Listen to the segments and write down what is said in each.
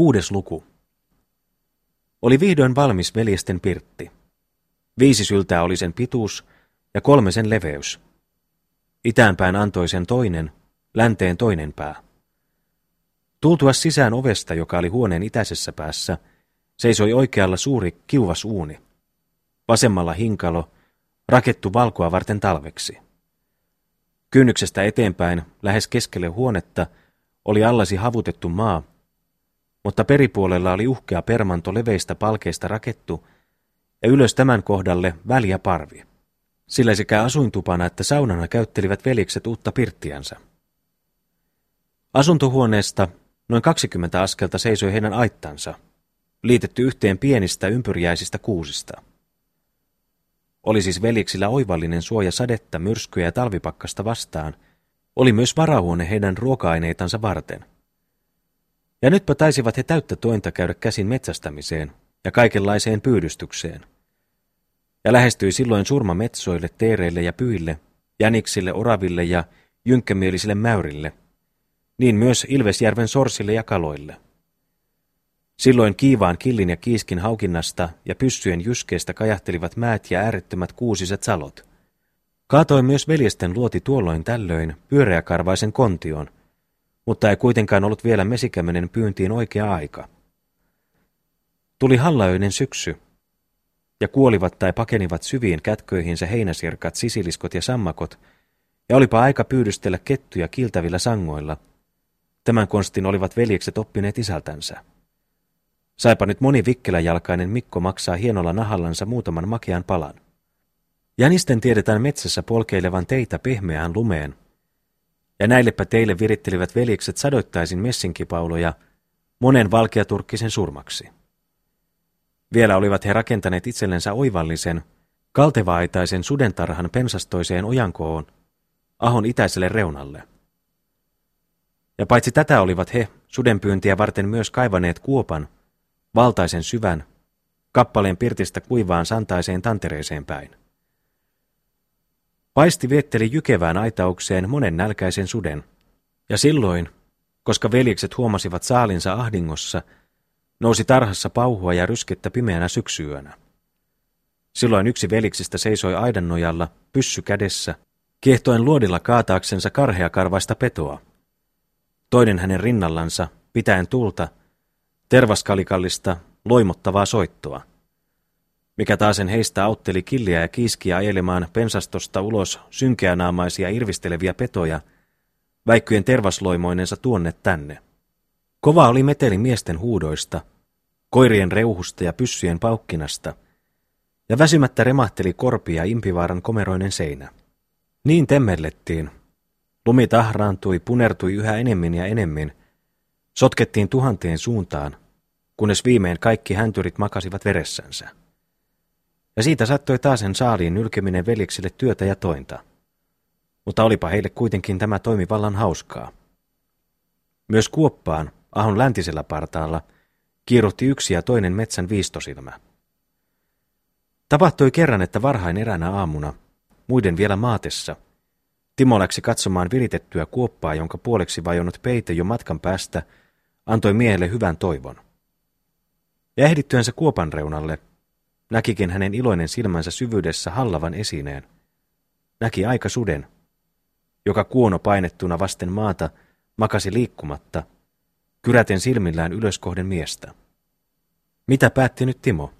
Kuudes luku. Oli vihdoin valmis veljesten pirtti. Viisi syltää oli sen pituus ja kolme sen leveys. Itäänpäin antoi sen toinen, länteen toinen pää. Tultua sisään ovesta, joka oli huoneen itäisessä päässä, seisoi oikealla suuri kiuvas uuni. Vasemmalla hinkalo, rakettu valkoa varten talveksi. Kynnyksestä eteenpäin, lähes keskelle huonetta, oli allasi havutettu maa, mutta peripuolella oli uhkea permanto leveistä palkeista rakettu ja ylös tämän kohdalle väliä parvi. Sillä sekä asuintupana että saunana käyttelivät veljekset uutta pirttiänsä. Asuntohuoneesta noin 20 askelta seisoi heidän aittansa, liitetty yhteen pienistä ympyrjäisistä kuusista. Oli siis veljeksillä oivallinen suoja sadetta, myrskyjä ja talvipakkasta vastaan. Oli myös varahuone heidän ruoka-aineitansa varten. Ja nytpä taisivat he täyttä tointa käydä käsin metsästämiseen ja kaikenlaiseen pyydystykseen. Ja lähestyi silloin surma metsoille, teereille ja pyille, jäniksille, oraville ja jynkkämielisille mäyrille, niin myös Ilvesjärven sorsille ja kaloille. Silloin kiivaan killin ja kiiskin haukinnasta ja pyssyjen jyskeestä kajahtelivat määt ja äärettömät kuusiset salot. Kaatoi myös veljesten luoti tuolloin tällöin pyöreäkarvaisen kontion – mutta ei kuitenkaan ollut vielä mesikämenen pyyntiin oikea aika. Tuli hallaöinen syksy, ja kuolivat tai pakenivat syviin kätköihinsä heinäsirkat, sisiliskot ja sammakot, ja olipa aika pyydystellä kettuja kiltävillä sangoilla. Tämän konstin olivat veljekset oppineet isältänsä. Saipa nyt moni vikkeläjalkainen Mikko maksaa hienolla nahallansa muutaman makean palan. Jänisten tiedetään metsässä polkeilevan teitä pehmeään lumeen, ja näillepä teille virittelivät veljekset sadoittaisin messinkipauloja monen valkeaturkkisen surmaksi. Vielä olivat he rakentaneet itsellensä oivallisen, kaltevaaitaisen sudentarhan pensastoiseen ojankoon, ahon itäiselle reunalle. Ja paitsi tätä olivat he sudenpyyntiä varten myös kaivaneet kuopan, valtaisen syvän, kappaleen pirtistä kuivaan santaiseen tantereeseen päin. Paisti vietteli jykevään aitaukseen monen nälkäisen suden. Ja silloin, koska veljekset huomasivat saalinsa ahdingossa, nousi tarhassa pauhua ja ryskettä pimeänä syksyyönä. Silloin yksi veliksistä seisoi aidan nojalla, pyssy kädessä, kiehtoen luodilla kaataaksensa karvaista petoa. Toinen hänen rinnallansa, pitäen tulta, tervaskalikallista, loimottavaa soittoa mikä taasen heistä autteli killiä ja kiiskiä ajelemaan pensastosta ulos synkeänaamaisia irvisteleviä petoja, väikkyjen tervasloimoinensa tuonne tänne. Kova oli meteli miesten huudoista, koirien reuhusta ja pyssyjen paukkinasta, ja väsymättä remahteli korpia impivaaran komeroinen seinä. Niin temmellettiin. Lumi tahraantui, punertui yhä enemmän ja enemmän. Sotkettiin tuhanteen suuntaan, kunnes viimein kaikki häntyrit makasivat veressänsä ja siitä sattui taasen saaliin nylkeminen veljeksille työtä ja tointa. Mutta olipa heille kuitenkin tämä toimi vallan hauskaa. Myös kuoppaan, ahon läntisellä partaalla, kiiruhti yksi ja toinen metsän viistosilmä. Tapahtui kerran, että varhain eräänä aamuna, muiden vielä maatessa, Timo läksi katsomaan viritettyä kuoppaa, jonka puoleksi vajonnut peite jo matkan päästä antoi miehelle hyvän toivon. Ja ehdittyänsä kuopan reunalle – Näkikin hänen iloinen silmänsä syvyydessä hallavan esineen. Näki aika suden, joka kuono painettuna vasten maata makasi liikkumatta, kyräten silmillään ylöskohden miestä. Mitä päätti nyt Timo?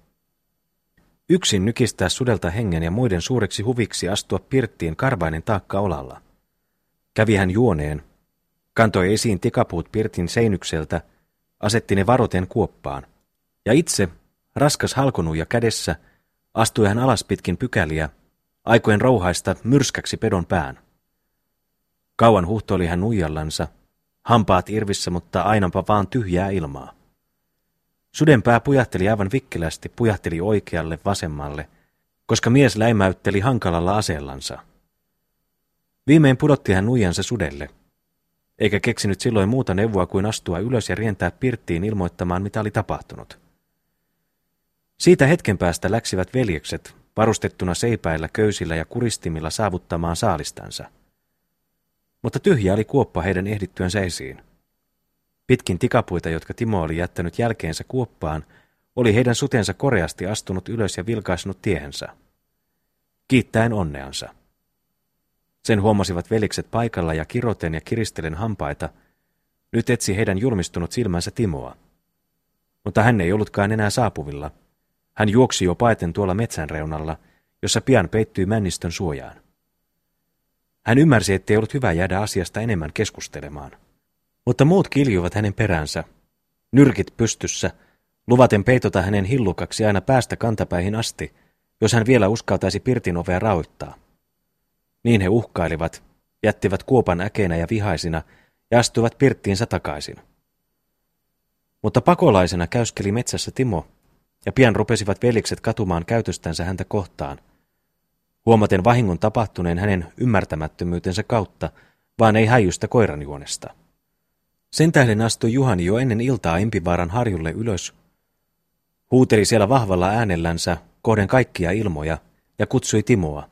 Yksin nykistää sudelta hengen ja muiden suureksi huviksi astua pirttiin karvainen taakka olalla. Kävi hän juoneen, kantoi esiin tikapuut pirtin seinykseltä, asetti ne varoten kuoppaan, ja itse Raskas halkonuja kädessä astui hän alas pitkin pykäliä, aikojen rouhaista myrskäksi pedon pään. Kauan huhtoili hän nuijallansa, hampaat irvissä, mutta ainanpa vaan tyhjää ilmaa. Sudenpää pujahteli aivan vikkelästi, pujahteli oikealle, vasemmalle, koska mies läimäytteli hankalalla aseellansa. Viimein pudotti hän nuijansa sudelle, eikä keksinyt silloin muuta neuvoa kuin astua ylös ja rientää pirttiin ilmoittamaan, mitä oli tapahtunut. Siitä hetken päästä läksivät veljekset, varustettuna seipäillä, köysillä ja kuristimilla saavuttamaan saalistansa. Mutta tyhjä oli kuoppa heidän ehdittyänsä esiin. Pitkin tikapuita, jotka Timo oli jättänyt jälkeensä kuoppaan, oli heidän sutensa koreasti astunut ylös ja vilkaisnut tiehensä. Kiittäen onneansa. Sen huomasivat velikset paikalla ja kiroten ja kiristelen hampaita. Nyt etsi heidän julmistunut silmänsä Timoa. Mutta hän ei ollutkaan enää saapuvilla. Hän juoksi jo paeten tuolla metsän reunalla, jossa pian peittyi männistön suojaan. Hän ymmärsi, ettei ollut hyvä jäädä asiasta enemmän keskustelemaan. Mutta muut kiljuivat hänen peränsä, nyrkit pystyssä, luvaten peitota hänen hillukaksi aina päästä kantapäihin asti, jos hän vielä uskaltaisi pirtin ovea rauittaa. Niin he uhkailivat, jättivät kuopan äkeinä ja vihaisina ja astuivat pirttiinsä takaisin. Mutta pakolaisena käyskeli metsässä Timo, ja pian rupesivat velikset katumaan käytöstänsä häntä kohtaan. Huomaten vahingon tapahtuneen hänen ymmärtämättömyytensä kautta, vaan ei häijystä koiranjuonesta. Sen tähden astui Juhani jo ennen iltaa Impivaaran harjulle ylös. Huuteli siellä vahvalla äänellänsä kohden kaikkia ilmoja ja kutsui Timoa.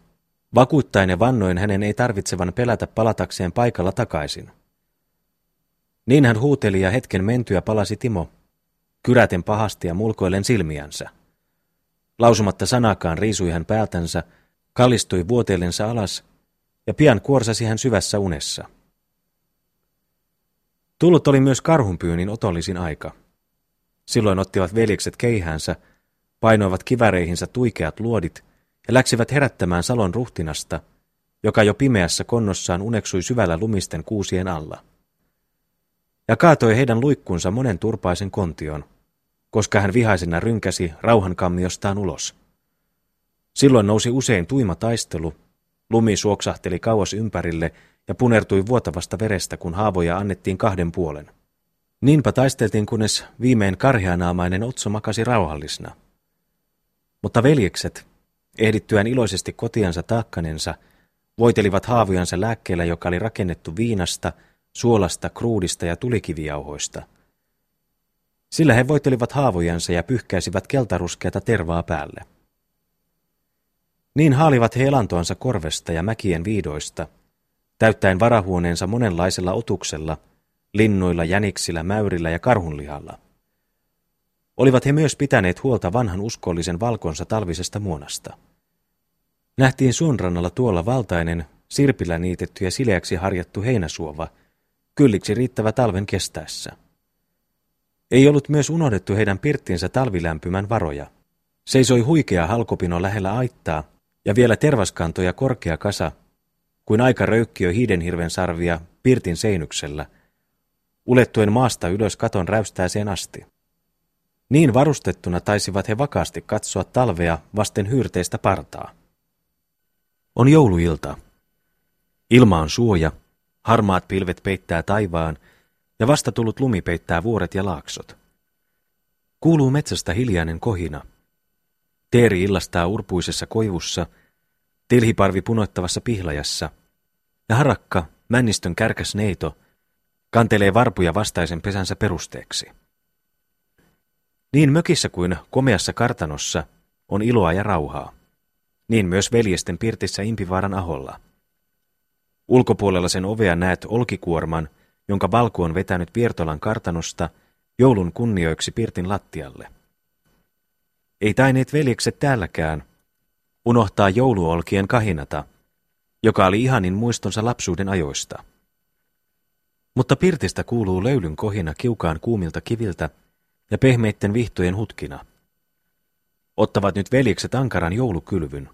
Vakuuttaen ja vannoin hänen ei tarvitsevan pelätä palatakseen paikalla takaisin. Niin hän huuteli ja hetken mentyä palasi Timo, kyräten pahasti ja mulkoillen silmiänsä. Lausumatta sanakaan riisui hän päältänsä, kallistui vuoteellensa alas ja pian kuorsasi hän syvässä unessa. Tullut oli myös karhunpyynnin otollisin aika. Silloin ottivat veljekset keihäänsä, painoivat kiväreihinsä tuikeat luodit ja läksivät herättämään Salon ruhtinasta, joka jo pimeässä konnossaan uneksui syvällä lumisten kuusien alla. Ja kaatoi heidän luikkunsa monen turpaisen kontion, koska hän vihaisena rynkäsi rauhankammiostaan ulos. Silloin nousi usein tuima taistelu, lumi suoksahteli kauas ympärille ja punertui vuotavasta verestä, kun haavoja annettiin kahden puolen. Niinpä taisteltiin, kunnes viimein karheanaamainen Otso makasi rauhallisena. Mutta veljekset, ehdittyään iloisesti kotiansa taakkanensa, voitelivat haavojansa lääkkeellä, joka oli rakennettu viinasta, suolasta, kruudista ja tulikivijauhoista. Sillä he voitelivat haavojansa ja pyyhkäisivät keltaruskeata tervaa päälle. Niin haalivat he elantoansa korvesta ja mäkien viidoista – täyttäen varahuoneensa monenlaisella otuksella, linnuilla, jäniksillä, mäyrillä ja karhunlihalla. Olivat he myös pitäneet huolta vanhan uskollisen valkonsa talvisesta muonasta. Nähtiin suonrannalla tuolla valtainen, sirpillä niitetty ja sileäksi harjattu heinäsuova, kylliksi riittävä talven kestäessä. Ei ollut myös unohdettu heidän pirttinsä talvilämpymän varoja. Seisoi huikea halkopino lähellä aittaa, ja vielä tervaskantoja korkea kasa kuin aika röykkiö hiidenhirven sarvia pirtin seinyksellä, ulettuen maasta ylös katon räystääseen asti. Niin varustettuna taisivat he vakaasti katsoa talvea vasten hyrteistä partaa. On jouluilta. Ilma on suoja, harmaat pilvet peittää taivaan ja vasta tullut lumi peittää vuoret ja laaksot. Kuuluu metsästä hiljainen kohina. Teeri illastaa urpuisessa koivussa, tilhiparvi punoittavassa pihlajassa – ja harakka, männistön kärkäs neito, kantelee varpuja vastaisen pesänsä perusteeksi. Niin mökissä kuin komeassa kartanossa on iloa ja rauhaa. Niin myös veljesten pirtissä Impivaaran aholla. Ulkopuolella sen ovea näet olkikuorman, jonka valku on vetänyt Viertolan kartanosta joulun kunnioiksi pirtin lattialle. Ei taineet veljekset täälläkään unohtaa jouluolkien kahinata – joka oli ihanin muistonsa lapsuuden ajoista. Mutta pirtistä kuuluu löylyn kohina kiukaan kuumilta kiviltä ja pehmeitten vihtojen hutkina. Ottavat nyt veljekset ankaran joulukylvyn.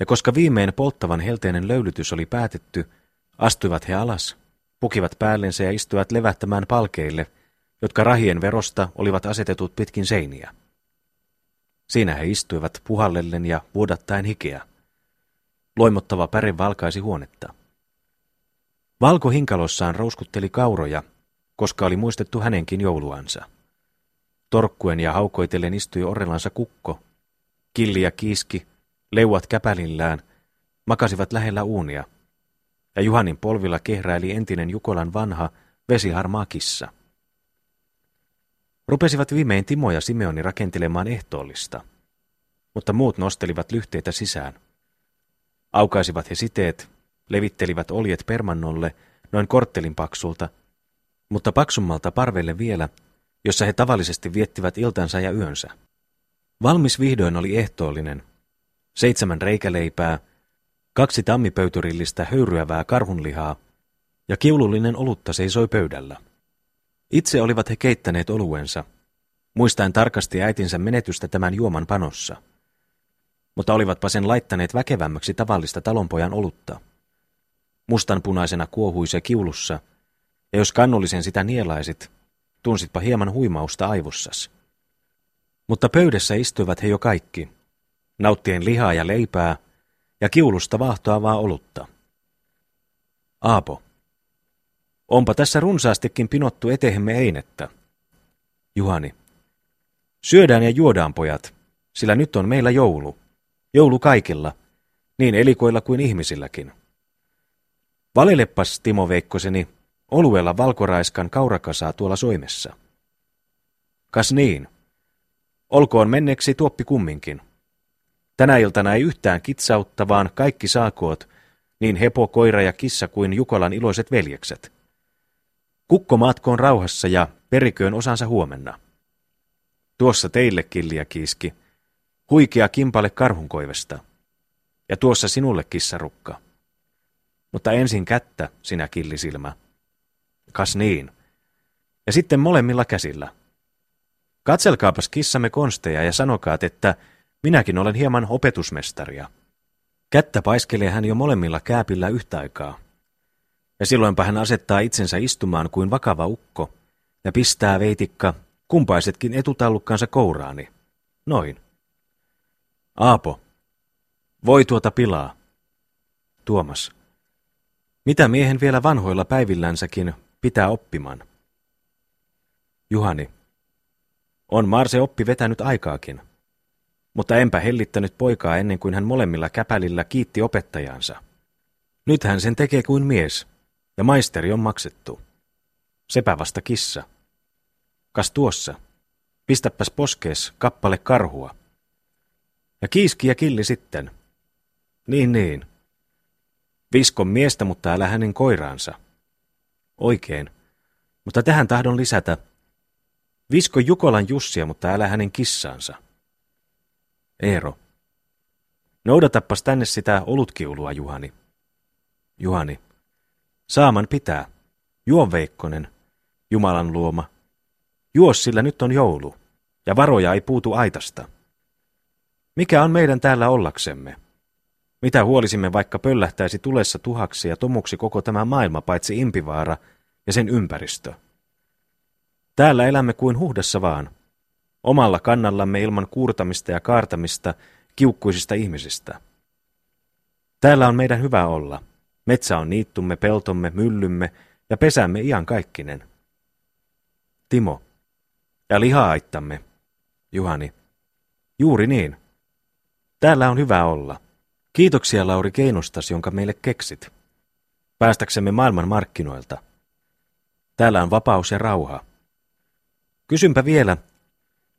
Ja koska viimein polttavan helteinen löylytys oli päätetty, astuivat he alas, pukivat päällensä ja istuivat levähtämään palkeille, jotka rahien verosta olivat asetetut pitkin seiniä. Siinä he istuivat puhallellen ja vuodattaen hikeä. Loimottava päre valkaisi huonetta. Valko hinkalossaan rouskutteli kauroja, koska oli muistettu hänenkin jouluansa. Torkkuen ja haukoitellen istui orrelansa kukko. Killi ja kiiski, leuat käpälillään, makasivat lähellä uunia. Ja Juhanin polvilla kehräili entinen Jukolan vanha, vesiharmaa kissa. Rupesivat viimein Timo ja Simeoni rakentelemaan ehtoollista, mutta muut nostelivat lyhteitä sisään. Aukaisivat he siteet, levittelivät oljet permannolle noin korttelin paksulta, mutta paksummalta parvelle vielä, jossa he tavallisesti viettivät iltansa ja yönsä. Valmis vihdoin oli ehtoollinen. Seitsemän reikäleipää, kaksi tammipöytyrillistä höyryävää karhunlihaa ja kiulullinen olutta seisoi pöydällä. Itse olivat he keittäneet oluensa, muistaen tarkasti äitinsä menetystä tämän juoman panossa. Mutta olivatpa sen laittaneet väkevämmäksi tavallista talonpojan olutta. Mustanpunaisena kuohui se kiulussa, ja jos kannullisen sitä nielaisit, tunsitpa hieman huimausta aivossas. Mutta pöydässä istuivat he jo kaikki, nauttien lihaa ja leipää, ja kiulusta vahtoavaa olutta. Aapo. Onpa tässä runsaastikin pinottu etehemme einettä. Juhani. Syödään ja juodaan, pojat, sillä nyt on meillä joulu. Joulu kaikilla, niin elikoilla kuin ihmisilläkin. Valileppas, Timo Veikkoseni, oluella valkoraiskan kaurakasaa tuolla soimessa. Kas niin. Olkoon menneeksi tuoppi kumminkin. Tänä iltana ei yhtään kitsautta, vaan kaikki saakoot, niin hepo, koira ja kissa kuin Jukolan iloiset veljekset. Kukko matkoon rauhassa ja periköön osansa huomenna. Tuossa teille, killiä kiiski, huikea kimpale karhunkoivesta. Ja tuossa sinulle, kissarukka. Mutta ensin kättä, sinä killisilmä. Kas niin. Ja sitten molemmilla käsillä. Katselkaapas kissamme konsteja ja sanokaat, että minäkin olen hieman opetusmestaria. Kättä paiskelee hän jo molemmilla kääpillä yhtä aikaa. Ja silloinpa hän asettaa itsensä istumaan kuin vakava ukko ja pistää veitikka kumpaisetkin etutallukkansa kouraani. Noin. Aapo. Voi tuota pilaa. Tuomas. Mitä miehen vielä vanhoilla päivillänsäkin pitää oppimaan? Juhani. On Marse oppi vetänyt aikaakin. Mutta enpä hellittänyt poikaa ennen kuin hän molemmilla käpälillä kiitti opettajansa. Nyt hän sen tekee kuin mies, ja maisteri on maksettu. Sepä vasta kissa. Kas tuossa, pistäpäs poskees kappale karhua. Ja kiiski ja killi sitten. Niin niin. Viskon miestä, mutta älä hänen koiraansa. Oikein. Mutta tähän tahdon lisätä. Visko Jukolan Jussia, mutta älä hänen kissaansa. Eero. Noudatappas tänne sitä olutkiulua, Juhani. Juhani. Saaman pitää. Juo Veikkonen, Jumalan luoma. Juos, sillä nyt on joulu, ja varoja ei puutu aitasta. Mikä on meidän täällä ollaksemme? Mitä huolisimme, vaikka pöllähtäisi tulessa tuhaksi ja tomuksi koko tämä maailma, paitsi impivaara ja sen ympäristö? Täällä elämme kuin huhdassa vaan, omalla kannallamme ilman kuurtamista ja kaartamista kiukkuisista ihmisistä. Täällä on meidän hyvä olla. Metsä on niittumme, peltomme, myllymme ja pesämme ian kaikkinen. Timo. Ja liha-aittamme. Juhani. Juuri niin. Täällä on hyvä olla. Kiitoksia Lauri keinustas, jonka meille keksit. Päästäksemme maailman markkinoilta. Täällä on vapaus ja rauha. Kysynpä vielä,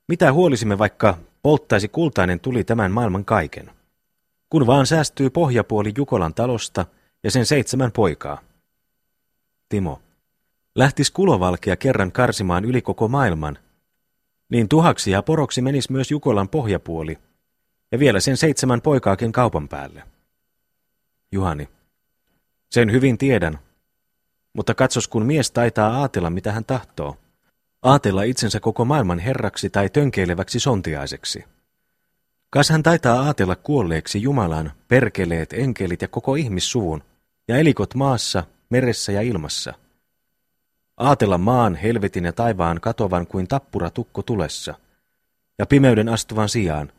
mitä huolisimme vaikka polttaisi kultainen tuli tämän maailman kaiken? Kun vaan säästyy pohjapuoli Jukolan talosta ja sen seitsemän poikaa. Timo. Lähtis kulovalkea kerran karsimaan yli koko maailman, niin tuhaksi ja poroksi menis myös Jukolan pohjapuoli, ja vielä sen seitsemän poikaakin kaupan päälle. Juhani. Sen hyvin tiedän, mutta katsos kun mies taitaa aatella mitä hän tahtoo aatella itsensä koko maailman herraksi tai tönkeileväksi sontiaiseksi. Kas hän taitaa aatella kuolleeksi Jumalan, perkeleet, enkelit ja koko ihmissuvun, ja elikot maassa, meressä ja ilmassa. Aatella maan, helvetin ja taivaan katovan kuin tappura tukko tulessa, ja pimeyden astuvan sijaan,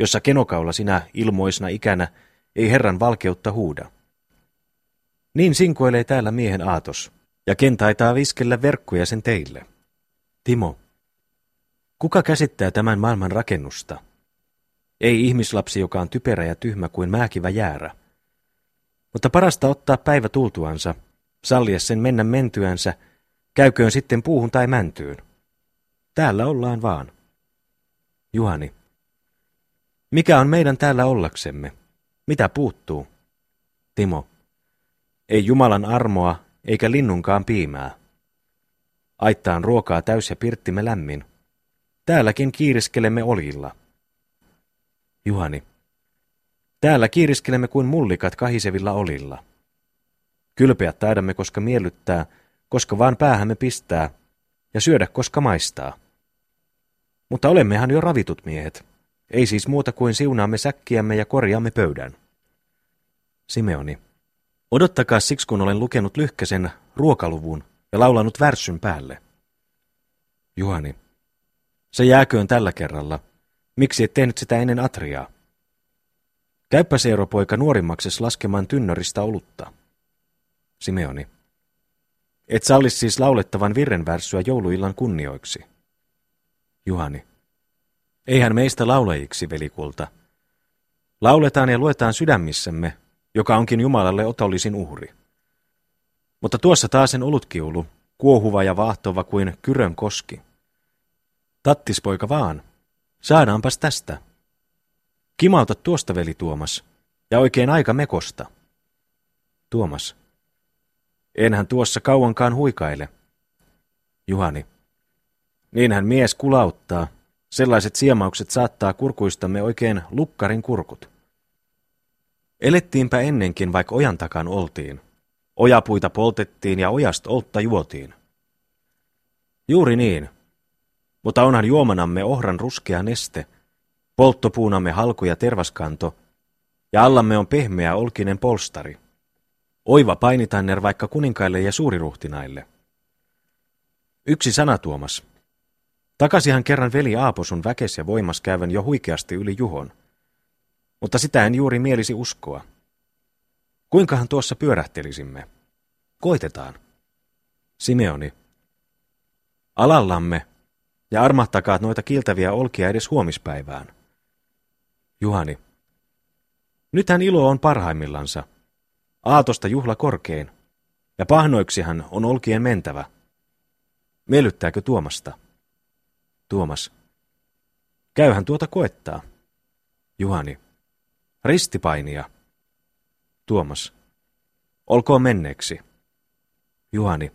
jossa kenokaula sinä ilmoisna ikänä ei Herran valkeutta huuda. Niin sinkoilee täällä miehen aatos, ja ken taitaa viskellä verkkoja sen teille. Timo, kuka käsittää tämän maailman rakennusta? Ei ihmislapsi, joka on typerä ja tyhmä kuin määkivä jäärä. Mutta parasta ottaa päivä tultuansa, sallia sen mennä mentyänsä, käyköön sitten puuhun tai mäntyyn. Täällä ollaan vaan. Juhani. Mikä on meidän täällä ollaksemme? Mitä puuttuu? Timo. Ei Jumalan armoa eikä linnunkaan piimää. Aittaan ruokaa täys ja pirttimme lämmin. Täälläkin kiiriskelemme olilla. Juhani. Täällä kiiriskelemme kuin mullikat kahisevilla olilla. Kylpeät taidamme, koska miellyttää, koska vaan päähämme pistää, ja syödä, koska maistaa. Mutta olemmehan jo ravitut miehet. Ei siis muuta kuin siunaamme säkkiämme ja korjaamme pöydän. Simeoni. Odottakaa siksi, kun olen lukenut lyhkäsen ruokaluvun ja laulanut värssyn päälle. Juhani. Se jääköön tällä kerralla. Miksi et tehnyt sitä ennen atriaa? Käyppä poika nuorimmakses laskemaan tynnöristä olutta. Simeoni. Et sallis siis laulettavan virrenvärssyä jouluillan kunnioiksi. Juhani. Eihän meistä laulajiksi, velikulta. Lauletaan ja luetaan sydämissämme, joka onkin Jumalalle otollisin uhri. Mutta tuossa taas en olutkiulu, kuohuva ja vaahtova kuin kyrön koski. Tattispoika vaan, saadaanpas tästä. Kimauta tuosta, veli Tuomas, ja oikein aika mekosta. Tuomas. Enhän tuossa kauankaan huikaile. Juhani. Niinhän mies kulauttaa. Sellaiset siemaukset saattaa kurkuistamme oikein lukkarin kurkut. Elettiinpä ennenkin, vaikka ojan takan oltiin. Ojapuita poltettiin ja ojast oltta juotiin. Juuri niin. Mutta onhan juomanamme ohran ruskea neste, polttopuunamme halku ja tervaskanto, ja allamme on pehmeä olkinen polstari. Oiva painitanner vaikka kuninkaille ja suuriruhtinaille. Yksi sana, Tuomas. Takasihan kerran veli Aapo sun väkes ja voimas käyvän jo huikeasti yli Juhon. Mutta sitä en juuri mielisi uskoa. Kuinkahan tuossa pyörähtelisimme? Koitetaan. Simeoni. Alallamme, ja armahtakaat noita kiltäviä olkia edes huomispäivään. Juhani. Nythän ilo on parhaimmillansa. Aatosta juhla korkein, ja pahnoiksihan on olkien mentävä. Miellyttääkö Tuomasta? Tuomas. Käyhän tuota koettaa. Juhani. Ristipainia. Tuomas. Olkoon menneeksi. Juhani.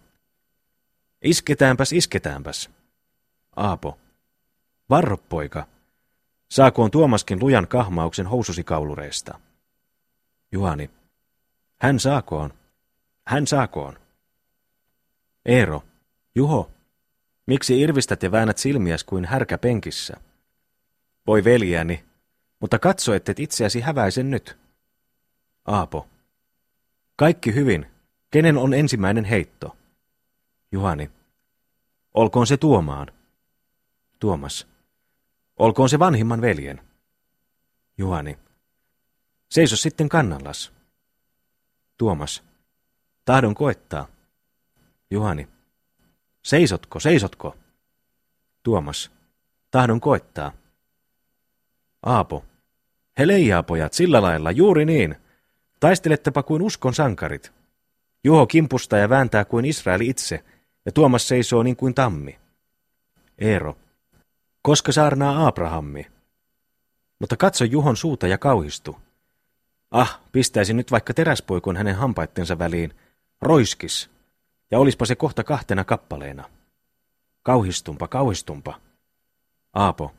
Isketäänpäs, isketäänpäs. Aapo. Varro, poika. Saakoon Tuomaskin lujan kahmauksen housusi kaulureista. Juhani. Hän saakoon. Hän saakoon. Eero. Juho. Miksi irvistät ja väännät silmiäs kuin härkä penkissä? Voi veljäni, mutta katso, ettet itseäsi häväisen nyt. Aapo. Kaikki hyvin. Kenen on ensimmäinen heitto? Juhani. Olkoon se Tuomaan. Tuomas. Olkoon se vanhimman veljen. Juhani. Seiso sitten kannallas. Tuomas. Tahdon koettaa. Juhani. Seisotko, seisotko? Tuomas. Tahdon koettaa. Aapo. He leijaa pojat, sillä lailla, juuri niin. Taistelettepa kuin uskon sankarit. Juho kimpusta ja vääntää kuin Israel itse, ja Tuomas seisoo niin kuin tammi. Eero. Koska saarnaa Abrahammi? Mutta katso Juhon suuta ja kauhistu. Ah, pistäisi nyt vaikka teräspoikon hänen hampaittensa väliin. Roiskis. Ja olispa se kohta kahtena kappaleena. Kauhistumpa, kauhistumpa. Aapo.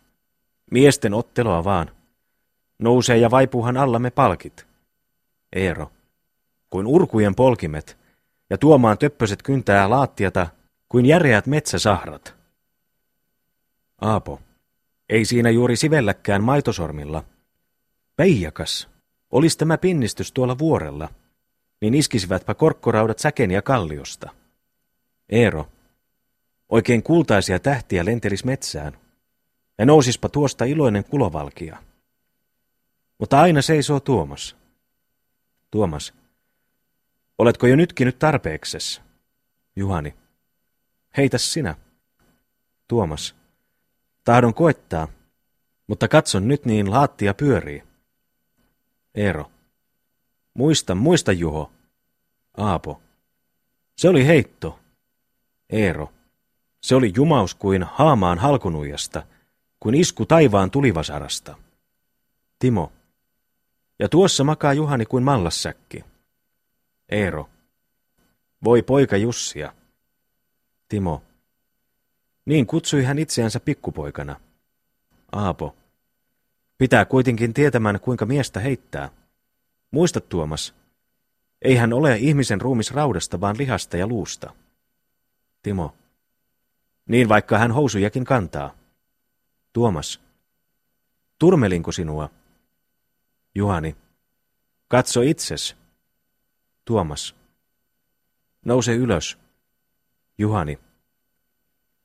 Miesten otteloa vaan. Nousee ja vaipuuhan allamme palkit. Eero. Kuin urkujen polkimet, ja tuomaan töppöset kyntää laattiata, kuin järeät metsäsahrat. Aapo. Ei siinä juuri sivelläkään maitosormilla. Peijakas. Olis tämä pinnistys tuolla vuorella, niin iskisivätpä korkkoraudat säken ja kalliosta. Eero. Oikein kultaisia tähtiä lentelis metsään, ja nousispa tuosta iloinen kulovalkia. Mutta aina seisoo Tuomas. Tuomas. Oletko jo nytkin nyt tarpeekses? Juhani. Heitäs sinä. Tuomas. Tahdon koettaa, mutta katson nyt niin laattia pyörii. Eero. Muista, muista Juho. Aapo. Se oli heitto. Eero. Se oli jumaus kuin haamaan halkunuijasta, kuin isku taivaan tulivasarasta. Timo. Ja tuossa makaa Juhani kuin mallassäkki. Eero. Voi poika Jussia. Timo. Niin kutsui hän itseänsä pikkupoikana. Aapo. Pitää kuitenkin tietämään, kuinka miestä heittää. Muista, Tuomas. Ei hän ole ihmisen ruumis raudasta, vaan lihasta ja luusta. Timo. Niin vaikka hän housujakin kantaa. Tuomas. Turmelinko sinua? Juhani. Katso itses. Tuomas. Nouse ylös. Juhani.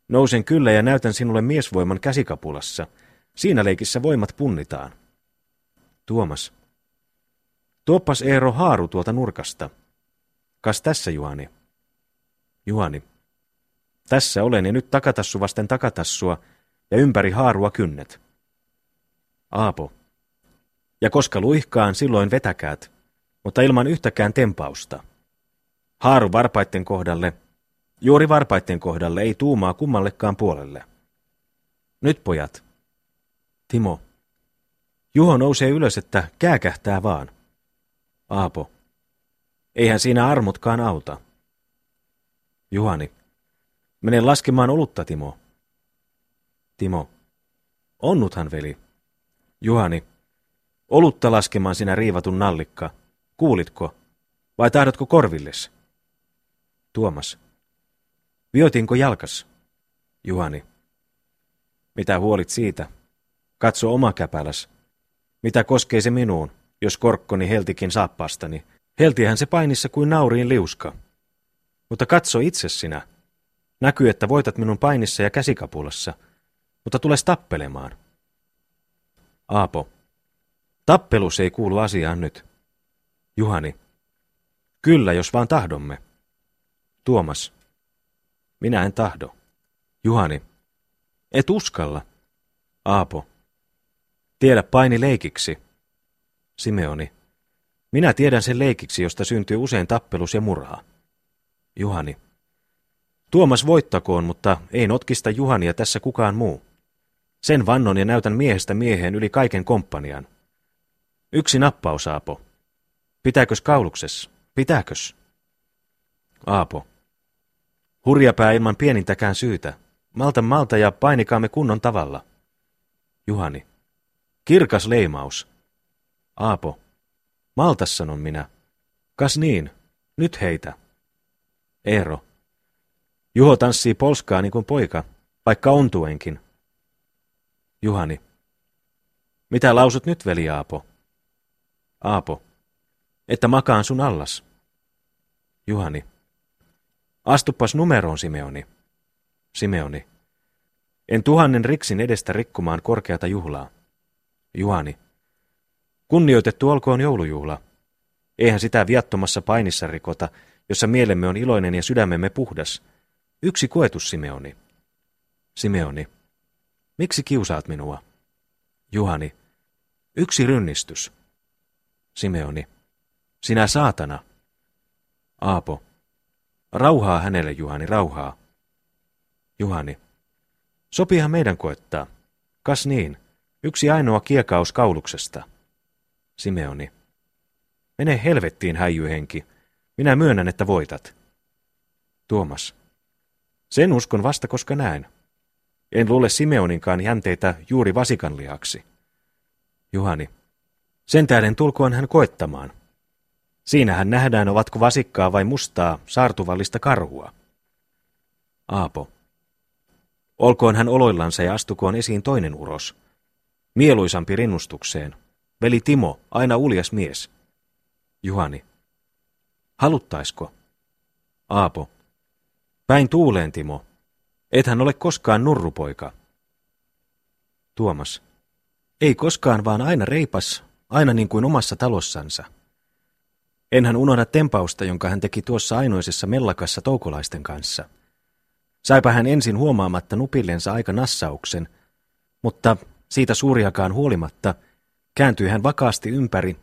Nousen kyllä ja näytän sinulle miesvoiman käsikapulassa. Siinä leikissä voimat punnitaan. Tuomas. Tuoppas Eero haaru tuolta nurkasta. Kas tässä, Juhani? Juhani. Tässä olen ja nyt takatassu vasten takatassua ja ympäri haarua kynnet. Aapo. Ja koska luihkaan, silloin vetäkäät, mutta ilman yhtäkään tempausta. Haaru varpaitten kohdalle, juuri varpaitten kohdalle ei tuumaa kummallekaan puolelle. Nyt pojat. Timo. Juho nousee ylös, että kääkähtää vaan. Aapo. Eihän siinä armutkaan auta. Juhani. Mene laskemaan olutta, Timo. Timo. Onnuthan, veli. Juhani. Olutta laskemaan sinä riivatun nallikka. Kuulitko? Vai tahdotko korvilles? Tuomas. Viotinko jalkas? Juhani. Mitä huolit siitä? Katso oma käpäläs. Mitä koskee se minuun, jos korkkoni heltikin saappaastani? Heltihän se painissa kuin nauriin liuska. Mutta katso itse sinä. Näkyy, että voitat minun painissa ja käsikapulassa, mutta tules tappelemaan. Aapo. Tappelus ei kuulu asiaan nyt. Juhani. Kyllä, jos vaan tahdomme. Tuomas. Minä en tahdo. Juhani. Et uskalla. Aapo. Tiedä paini leikiksi. Simeoni. Minä tiedän sen leikiksi, josta syntyy usein tappelus ja murhaa. Juhani. Tuomas voittakoon, mutta ei notkista Juhania tässä kukaan muu. Sen vannon ja näytän miehestä mieheen yli kaiken komppanian. Yksi nappaus, Aapo. Pitääkös kauluksessa? Pitääkös? Aapo. Hurjapää ilman pienintäkään syytä. Malta malta ja painikaamme kunnon tavalla. Juhani. Kirkas leimaus. Aapo. Maltas sanon minä. Kas niin, nyt heitä. Eero. Juho tanssii polskaa niin kuin poika, vaikka ontuenkin. Juhani. Mitä lausut nyt, veli Aapo? Aapo. Että makaan sun allas. Juhani. Astuppas numeroon, Simeoni. Simeoni. En tuhannen riksin edestä rikkumaan korkeata juhlaa. Juhani. Kunnioitettu olkoon joulujuhla. Eihän sitä viattomassa painissa rikota, jossa mielemme on iloinen ja sydämemme puhdas. Yksi koetus, Simeoni. Simeoni. Miksi kiusaat minua? Juhani. Yksi rynnistys. Simeoni. Sinä saatana. Aapo. Rauhaa hänelle, Juhani, rauhaa. Juhani. Sopihan meidän koettaa. Kas niin, yksi ainoa kiekaus kauluksesta. Simeoni. Mene helvettiin, häijyhenki. Minä myönnän, että voitat. Tuomas. Sen uskon vasta, koska näen. En luule Simeoninkaan jänteitä juuri vasikanlihaksi. Juhani. Sen tähden tulkoon hän koettamaan. Siinähän nähdään, ovatko vasikkaa vai mustaa, saartuvallista karhua. Aapo. Olkoon hän oloillansa ja astukoon esiin toinen uros. Mieluisampi rinnustukseen. Veli Timo, aina uljas mies. Juhani. Haluttaisko? Aapo. Päin tuuleen, Timo. Ethän ole koskaan nurrupoika. Tuomas. Ei koskaan, vaan aina reipas, aina niin kuin omassa talossansa. Enhän unohda tempausta, jonka hän teki tuossa ainoisessa mellakassa toukolaisten kanssa. Saipa hän ensin huomaamatta nupillensa aika nassauksen, mutta siitä suuriakaan huolimatta kääntyi hän vakaasti ympäri,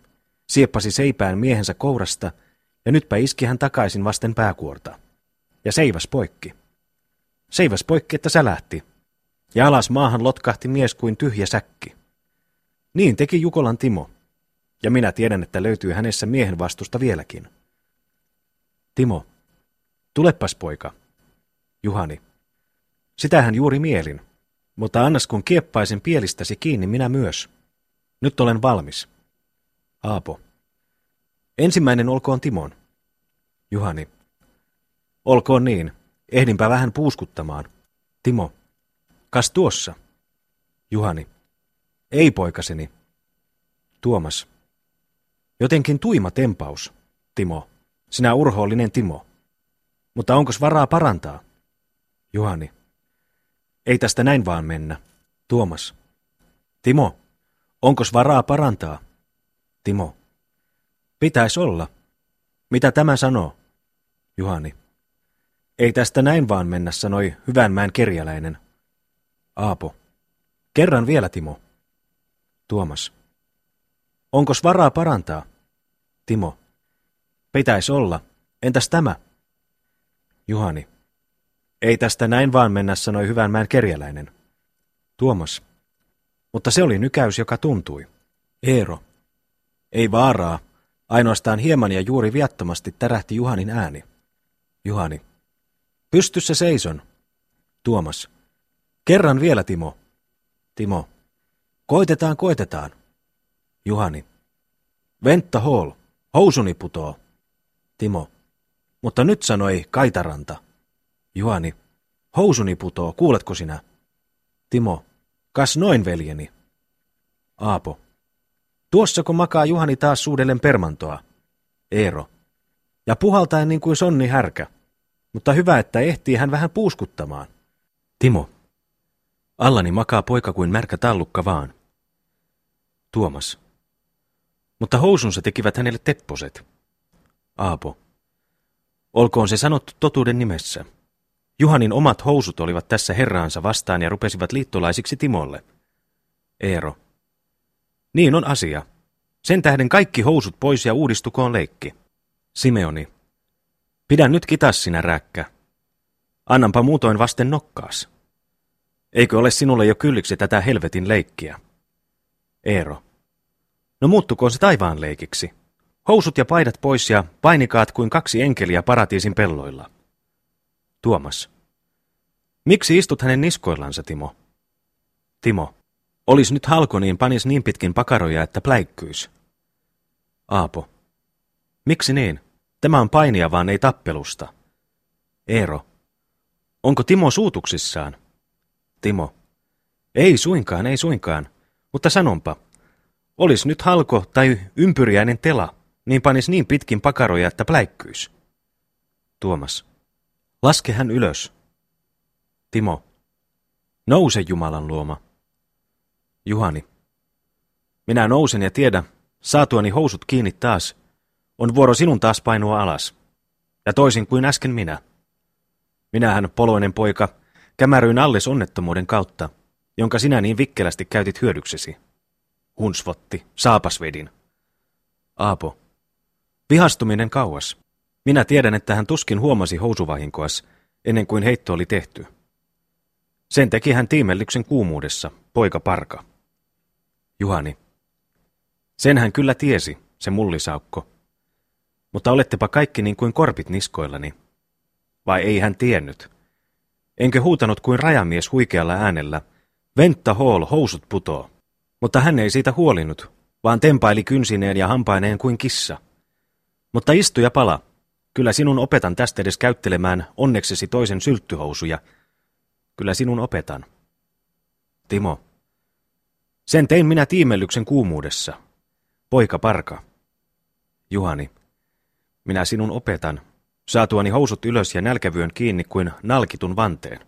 sieppasi seipään miehensä kourasta ja nytpä iski hän takaisin vasten pääkuorta. Ja seivas poikki. Seivas poikki, että sälähti, ja alas maahan lotkahti mies kuin tyhjä säkki. Niin teki Jukolan Timo, ja minä tiedän, että löytyy hänessä miehen vastusta vieläkin. Timo, tulepas poika. Juhani. Sitähän juuri mielin. Mutta annas kun kieppaisen pielistäsi kiinni minä myös. Nyt olen valmis. Aapo. Ensimmäinen olkoon Timon. Juhani. Olkoon niin. Ehdinpä vähän puuskuttamaan. Timo. Kas tuossa? Juhani. Ei poikaseni. Tuomas. Jotenkin tuima tempaus. Timo. Sinä urhoollinen Timo. Mutta onkos varaa parantaa? Juhani. Ei tästä näin vaan mennä. Tuomas. Timo. Onkos varaa parantaa? Timo. Pitäis olla. Mitä tämä sanoo? Juhani. Ei tästä näin vaan mennä, sanoi hyvänmään kerjäläinen. Aapo. Kerran vielä, Timo. Tuomas. Onkos varaa parantaa? Timo. Pitäis olla. Entäs tämä? Juhani. Ei tästä näin vaan mennä, sanoi hyvänmään kerjäläinen. Tuomas. Mutta se oli nykäys, joka tuntui. Eero. Ei vaaraa. Ainoastaan hieman ja juuri viattomasti tärähti Juhanin ääni. Juhani. Pystyssä seison. Tuomas. Kerran vielä, Timo. Timo. Koitetaan, koitetaan. Juhani. Ventta Hall. Housuni putoo. Timo. Mutta nyt sanoi Kaitaranta. Juhani. Housuni putoo, kuuletko sinä? Timo. Kas noin, veljeni. Aapo. Tuossako makaa Juhani taas suudellen permantoa? Eero. Ja puhaltaen niin kuin sonni härkä. Mutta hyvä, että ehtii hän vähän puuskuttamaan. Timo. Allani makaa poika kuin märkä tallukka vaan. Tuomas. Mutta housunsa tekivät hänelle tepposet. Aapo. Olkoon se sanottu totuuden nimessä. Juhanin omat housut olivat tässä herraansa vastaan ja rupesivat liittolaisiksi Timolle. Eero. Niin on asia. Sen tähden kaikki housut pois ja uudistukoon leikki. Simeoni. Pidä nyt kitas sinä räkkä. Annanpa muutoin vasten nokkaas. Eikö ole sinulle jo kylliksi tätä helvetin leikkiä? Eero. No muuttukoon se taivaan leikiksi. Housut ja paidat pois ja painikaat kuin kaksi enkeliä paratiisin pelloilla. Tuomas. Miksi istut hänen niskoillansa, Timo? Timo. Olis nyt halko, niin panis niin pitkin pakaroja, että pläikkyis. Aapo. Miksi niin? Tämä on painia, vaan ei tappelusta. Eero. Onko Timo suutuksissaan? Timo. Ei suinkaan, ei suinkaan. Mutta sanonpa, olis nyt halko tai ympyriäinen tela, niin panis niin pitkin pakaroja, että pläikkyis. Tuomas. Laske hän ylös. Timo. Nouse Jumalan luoma. Juhani. Minä nousen ja tiedä, saatuani housut kiinni taas, on vuoro sinun taas painua alas. Ja toisin kuin äsken minä. Minähän, poloinen poika, kämäryin alles onnettomuuden kautta, jonka sinä niin vikkelästi käytit hyödyksesi. Hunsvotti, saapasvedin. Aapo. Vihastuminen kauas. Minä tiedän, että hän tuskin huomasi housuvahinkoas, ennen kuin heitto oli tehty. Sen teki hän tiimellyksen kuumuudessa, poika parka. Juhani. Sen hän kyllä tiesi, se mullisaukko. Mutta olettepa kaikki niin kuin korpit niskoillani. Vai ei hän tiennyt? Enkö huutanut kuin rajamies huikealla äänellä, Ventta Hall, housut putoo. Mutta hän ei siitä huolinut, vaan tempaili kynsineen ja hampaineen kuin kissa. Mutta istu ja pala. Kyllä sinun opetan tästä edes käyttelemään onneksesi toisen sylttyhousuja. Kyllä sinun opetan. Timo. Sen tein minä tiimellyksen kuumuudessa. Poika parka. Juhani. Minä sinun opetan. Saatuani housut ylös ja nälkävyön kiinni kuin nalkitun vanteen.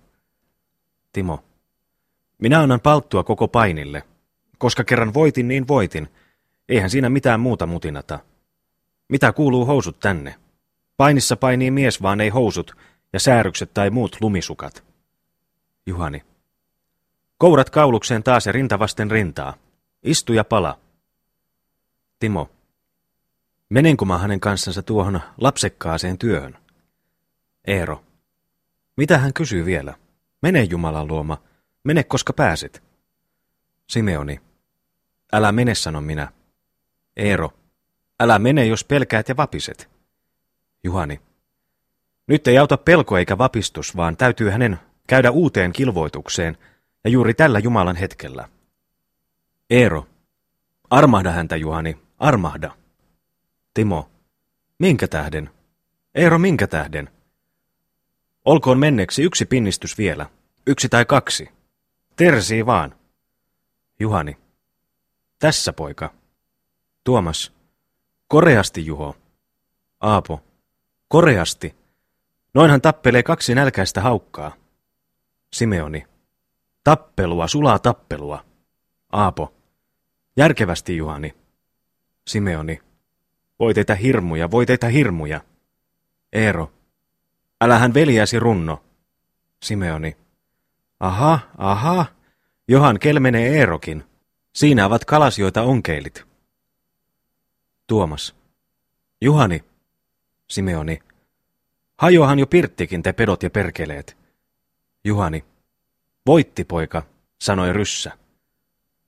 Timo. Minä annan palttua koko painille. Koska kerran voitin, niin voitin. Eihän siinä mitään muuta mutinata. Mitä kuuluu housut tänne? Painissa painii mies, vaan ei housut, ja säärykset tai muut lumisukat. Juhani. Kourat kaulukseen taas ja rinta vasten rintaa. Istu ja pala. Timo. Menenkö mä hänen kanssansa tuohon lapsekkaaseen työhön? Eero. Mitä hän kysyy vielä? Mene Jumalan luoma. Mene, koska pääset. Simeoni. Älä mene, sanon minä. Eero. Älä mene, jos pelkäät ja vapiset. Juhani. Nyt ei auta pelko eikä vapistus, vaan täytyy hänen käydä uuteen kilvoitukseen, ja juuri tällä Jumalan hetkellä. Eero, armahda häntä, Juhani, armahda. Timo, minkä tähden? Eero, minkä tähden? Olkoon menneeksi yksi pinnistys vielä, yksi tai kaksi. Tersii vaan. Juhani, tässä poika. Tuomas, koreasti Juho. Aapo, koreasti. Noinhan tappelee kaksi nälkäistä haukkaa. Simeoni, tappelua, sulaa tappelua. Aapo, järkevästi Juhani. Simeoni, voi teitä hirmuja, voi teitä hirmuja. Eero, älähän veljäsi runno. Simeoni, aha, aha, Johan kelmenee Eerokin. Siinä ovat kalasioita onkeilit. Tuomas. Juhani. Simeoni. Hajoahan jo pirttikin te pedot ja perkeleet. Juhani. Voitti, poika, sanoi ryssä.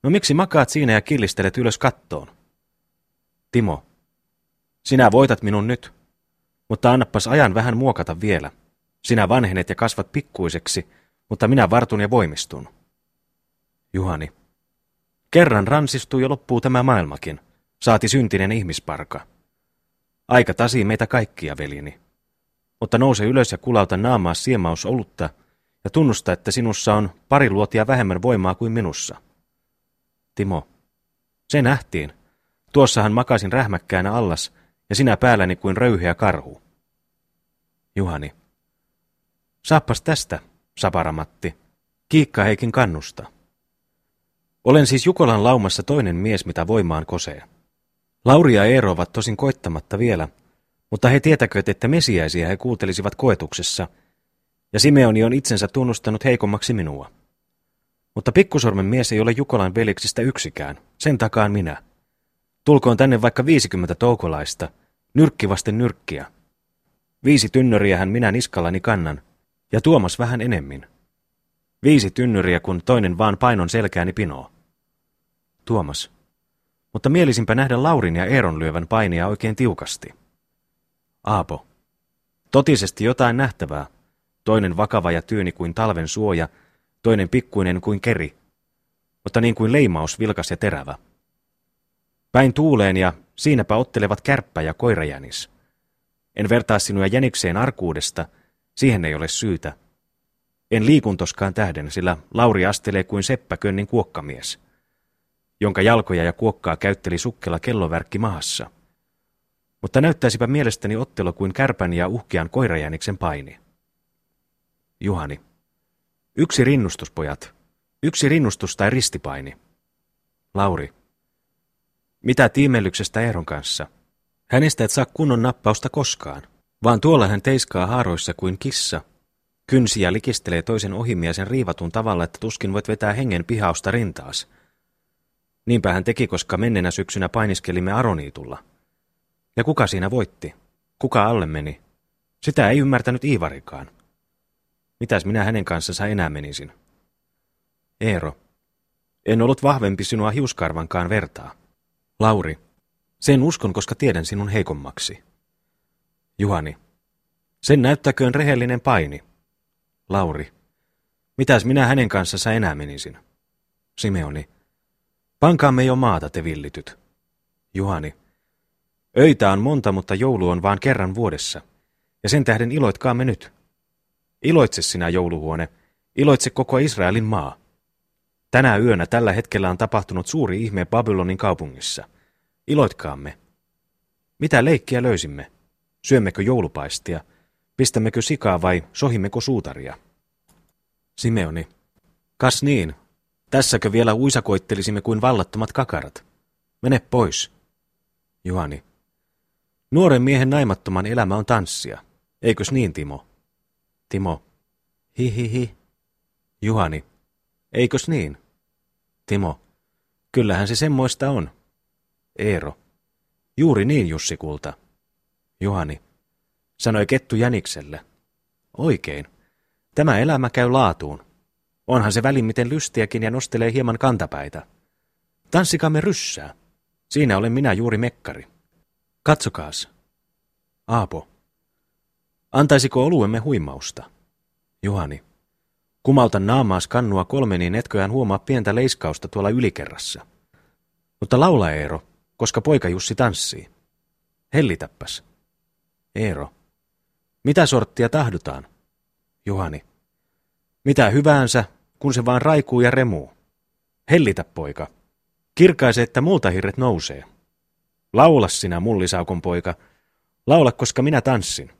No miksi makaat siinä ja killistelet ylös kattoon? Timo. Sinä voitat minun nyt, mutta annappas ajan vähän muokata vielä. Sinä vanhenet ja kasvat pikkuiseksi, mutta minä vartun ja voimistun. Juhani. Kerran ransistuu ja loppuu tämä maailmakin, saati syntinen ihmisparka. Aika tasii meitä kaikkia, veljeni. Mutta nouse ylös ja kulauta naamaa siemaus olutta ja tunnusta, että sinussa on pari luotia vähemmän voimaa kuin minussa. Timo. Se nähtiin. Tuossahan makasin rähmäkkäänä allas ja sinä päälläni kuin röyheä karhu. Juhani. Saappas tästä, Saparamatti. Kiikka heikin kannusta. Olen siis Jukolan laumassa toinen mies, mitä voimaan kosee. Lauri ja Eero ovat tosin koittamatta vielä, mutta he tietäkööt, että mesiäisiä he kuuntelisivat koetuksessa, ja Simeoni on itsensä tunnustanut heikommaksi minua. Mutta pikkusormen mies ei ole Jukolan veliksistä yksikään, sen takaan minä. Tulkoon tänne vaikka viisikymmentä toukolaista, nyrkki vasten nyrkkiä. Viisi hän minä niskallani kannan, ja Tuomas vähän enemmin. Viisi tynnyriä, kun toinen vaan painon selkääni pinoo. Tuomas. Mutta mielisimpä nähdä Laurin ja Eeron lyövän painia oikein tiukasti. Aapo. Totisesti jotain nähtävää. Toinen vakava ja tyyni kuin talven suoja, toinen pikkuinen kuin keri. Mutta niin kuin leimaus vilkas ja terävä. Päin tuuleen ja siinäpä ottelevat kärppä ja koirajänis. En vertaa sinua jänikseen arkuudesta, siihen ei ole syytä. En liikuntoskaan tähden, sillä Lauri astelee kuin seppäkönnin kuokkamies jonka jalkoja ja kuokkaa käytteli sukkela kellovärkki maassa. Mutta näyttäisipä mielestäni ottelo kuin kärpän ja uhkean koirajäniksen paini. Juhani. Yksi rinnustus, pojat. Yksi rinnustus tai ristipaini. Lauri. Mitä tiimellyksestä Eeron kanssa? Hänestä et saa kunnon nappausta koskaan, vaan tuolla hän teiskaa haaroissa kuin kissa. Kynsiä likistelee toisen ohimiesen riivatun tavalla, että tuskin voit vetää hengen pihausta rintaas – Niinpä hän teki, koska mennenä syksynä painiskelimme Aroniitulla. Ja kuka siinä voitti? Kuka alle meni? Sitä ei ymmärtänyt Iivarikaan. Mitäs minä hänen kanssansa enää menisin? Eero. En ollut vahvempi sinua hiuskarvankaan vertaa. Lauri. Sen uskon, koska tiedän sinun heikommaksi. Juhani. Sen näyttäköön rehellinen paini. Lauri. Mitäs minä hänen kanssansa enää menisin? Simeoni. Pankaamme jo maata, te villityt. Juhani. Öitä on monta, mutta joulu on vaan kerran vuodessa. Ja sen tähden iloitkaamme nyt. Iloitse sinä jouluhuone, iloitse koko Israelin maa. Tänä yönä tällä hetkellä on tapahtunut suuri ihme Babylonin kaupungissa. Iloitkaamme. Mitä leikkiä löysimme? Syömmekö joulupaistia? Pistämmekö sikaa vai sohimmeko suutaria? Simeoni. Kas niin, Tässäkö vielä uisakoittelisimme kuin vallattomat kakarat? Mene pois. Juhani. Nuoren miehen naimattoman elämä on tanssia. Eikös niin, Timo? Timo. Hi hi hi. Juhani. Eikös niin? Timo. Kyllähän se semmoista on. Eero. Juuri niin, Jussi Kulta. Juhani. Sanoi Kettu Jänikselle. Oikein. Tämä elämä käy laatuun. Onhan se välimmiten lystiäkin ja nostelee hieman kantapäitä. Tanssikamme ryssää. Siinä olen minä juuri mekkari. Katsokaas. Aapo. Antaisiko oluemme huimausta? Juhani. Kumalta naamaas kannua kolme, niin etköhän huomaa pientä leiskausta tuolla ylikerrassa. Mutta laula Eero, koska poika Jussi tanssii. Hellitäppäs. Eero. Mitä sorttia tahdutaan? Juhani. Mitä hyväänsä, kun se vaan raikuu ja remuu. Hellitä, poika. Kirkaise, että hirret nousee. Laula sinä, mullisaukon poika. Laula, koska minä tanssin.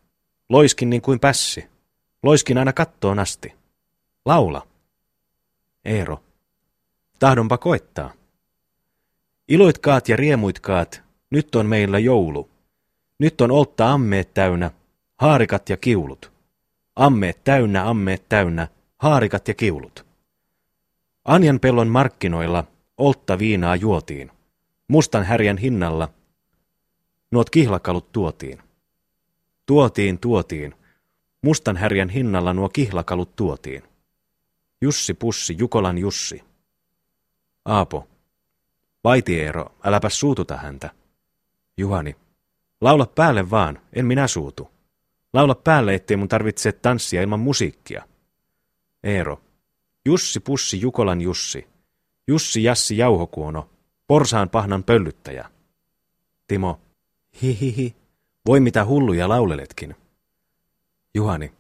Loiskin niin kuin pässi. Loiskin aina kattoon asti. Laula. Eero. Tahdonpa koettaa. Iloitkaat ja riemuitkaat, nyt on meillä joulu. Nyt on oltta ammeet täynnä, haarikat ja kiulut. Ammeet täynnä, ammeet täynnä, haarikat ja kiulut. Anjan pellon markkinoilla oltta viinaa juotiin. Mustan härjän hinnalla nuot kihlakalut tuotiin. Tuotiin, tuotiin. Mustan härjän hinnalla nuo kihlakalut tuotiin. Jussi Pussi, Jukolan Jussi. Aapo. Vaitieero, äläpä suututa häntä. Juhani. Laula päälle vaan, en minä suutu. Laula päälle, ettei mun tarvitse tanssia ilman musiikkia. Eero. Jussi Pussi Jukolan Jussi. Jussi Jassi Jauhokuono. Porsaan pahnan pöllyttäjä. Timo. Hihihi. Voi mitä hulluja lauleletkin. Juhani.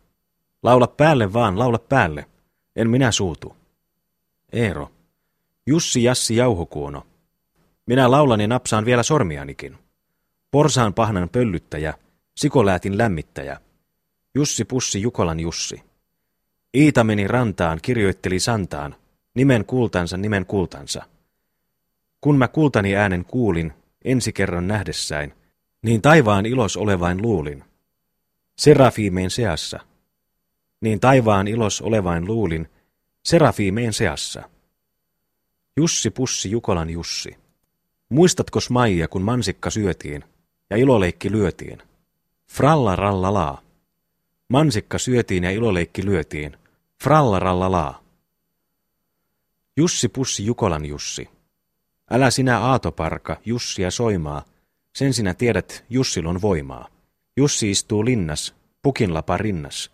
Laula päälle vaan, laula päälle. En minä suutu. Eero. Jussi Jassi Jauhokuono. Minä laulan ja napsaan vielä sormianikin. Porsaan pahnan pöllyttäjä, sikoläätin lämmittäjä. Jussi Pussi Jukolan Jussi. Iita meni rantaan, kirjoitteli santaan, nimen kultansa, nimen kultansa. Kun mä kultani äänen kuulin, ensi kerran nähdessäin, niin taivaan ilos olevain luulin. Serafiimeen seassa. Niin taivaan ilos olevain luulin, serafiimeen seassa. Jussi Pussi Jukolan Jussi. Muistatko Maija, kun mansikka syötiin ja iloleikki lyötiin? Fralla ralla laa. Mansikka syötiin ja iloleikki lyötiin. Fralla ralla laa. Jussi Pussi Jukolan Jussi. Älä sinä aatoparka Jussia soimaa, sen sinä tiedät Jussilon voimaa. Jussi istuu linnas, pukinlapa rinnas.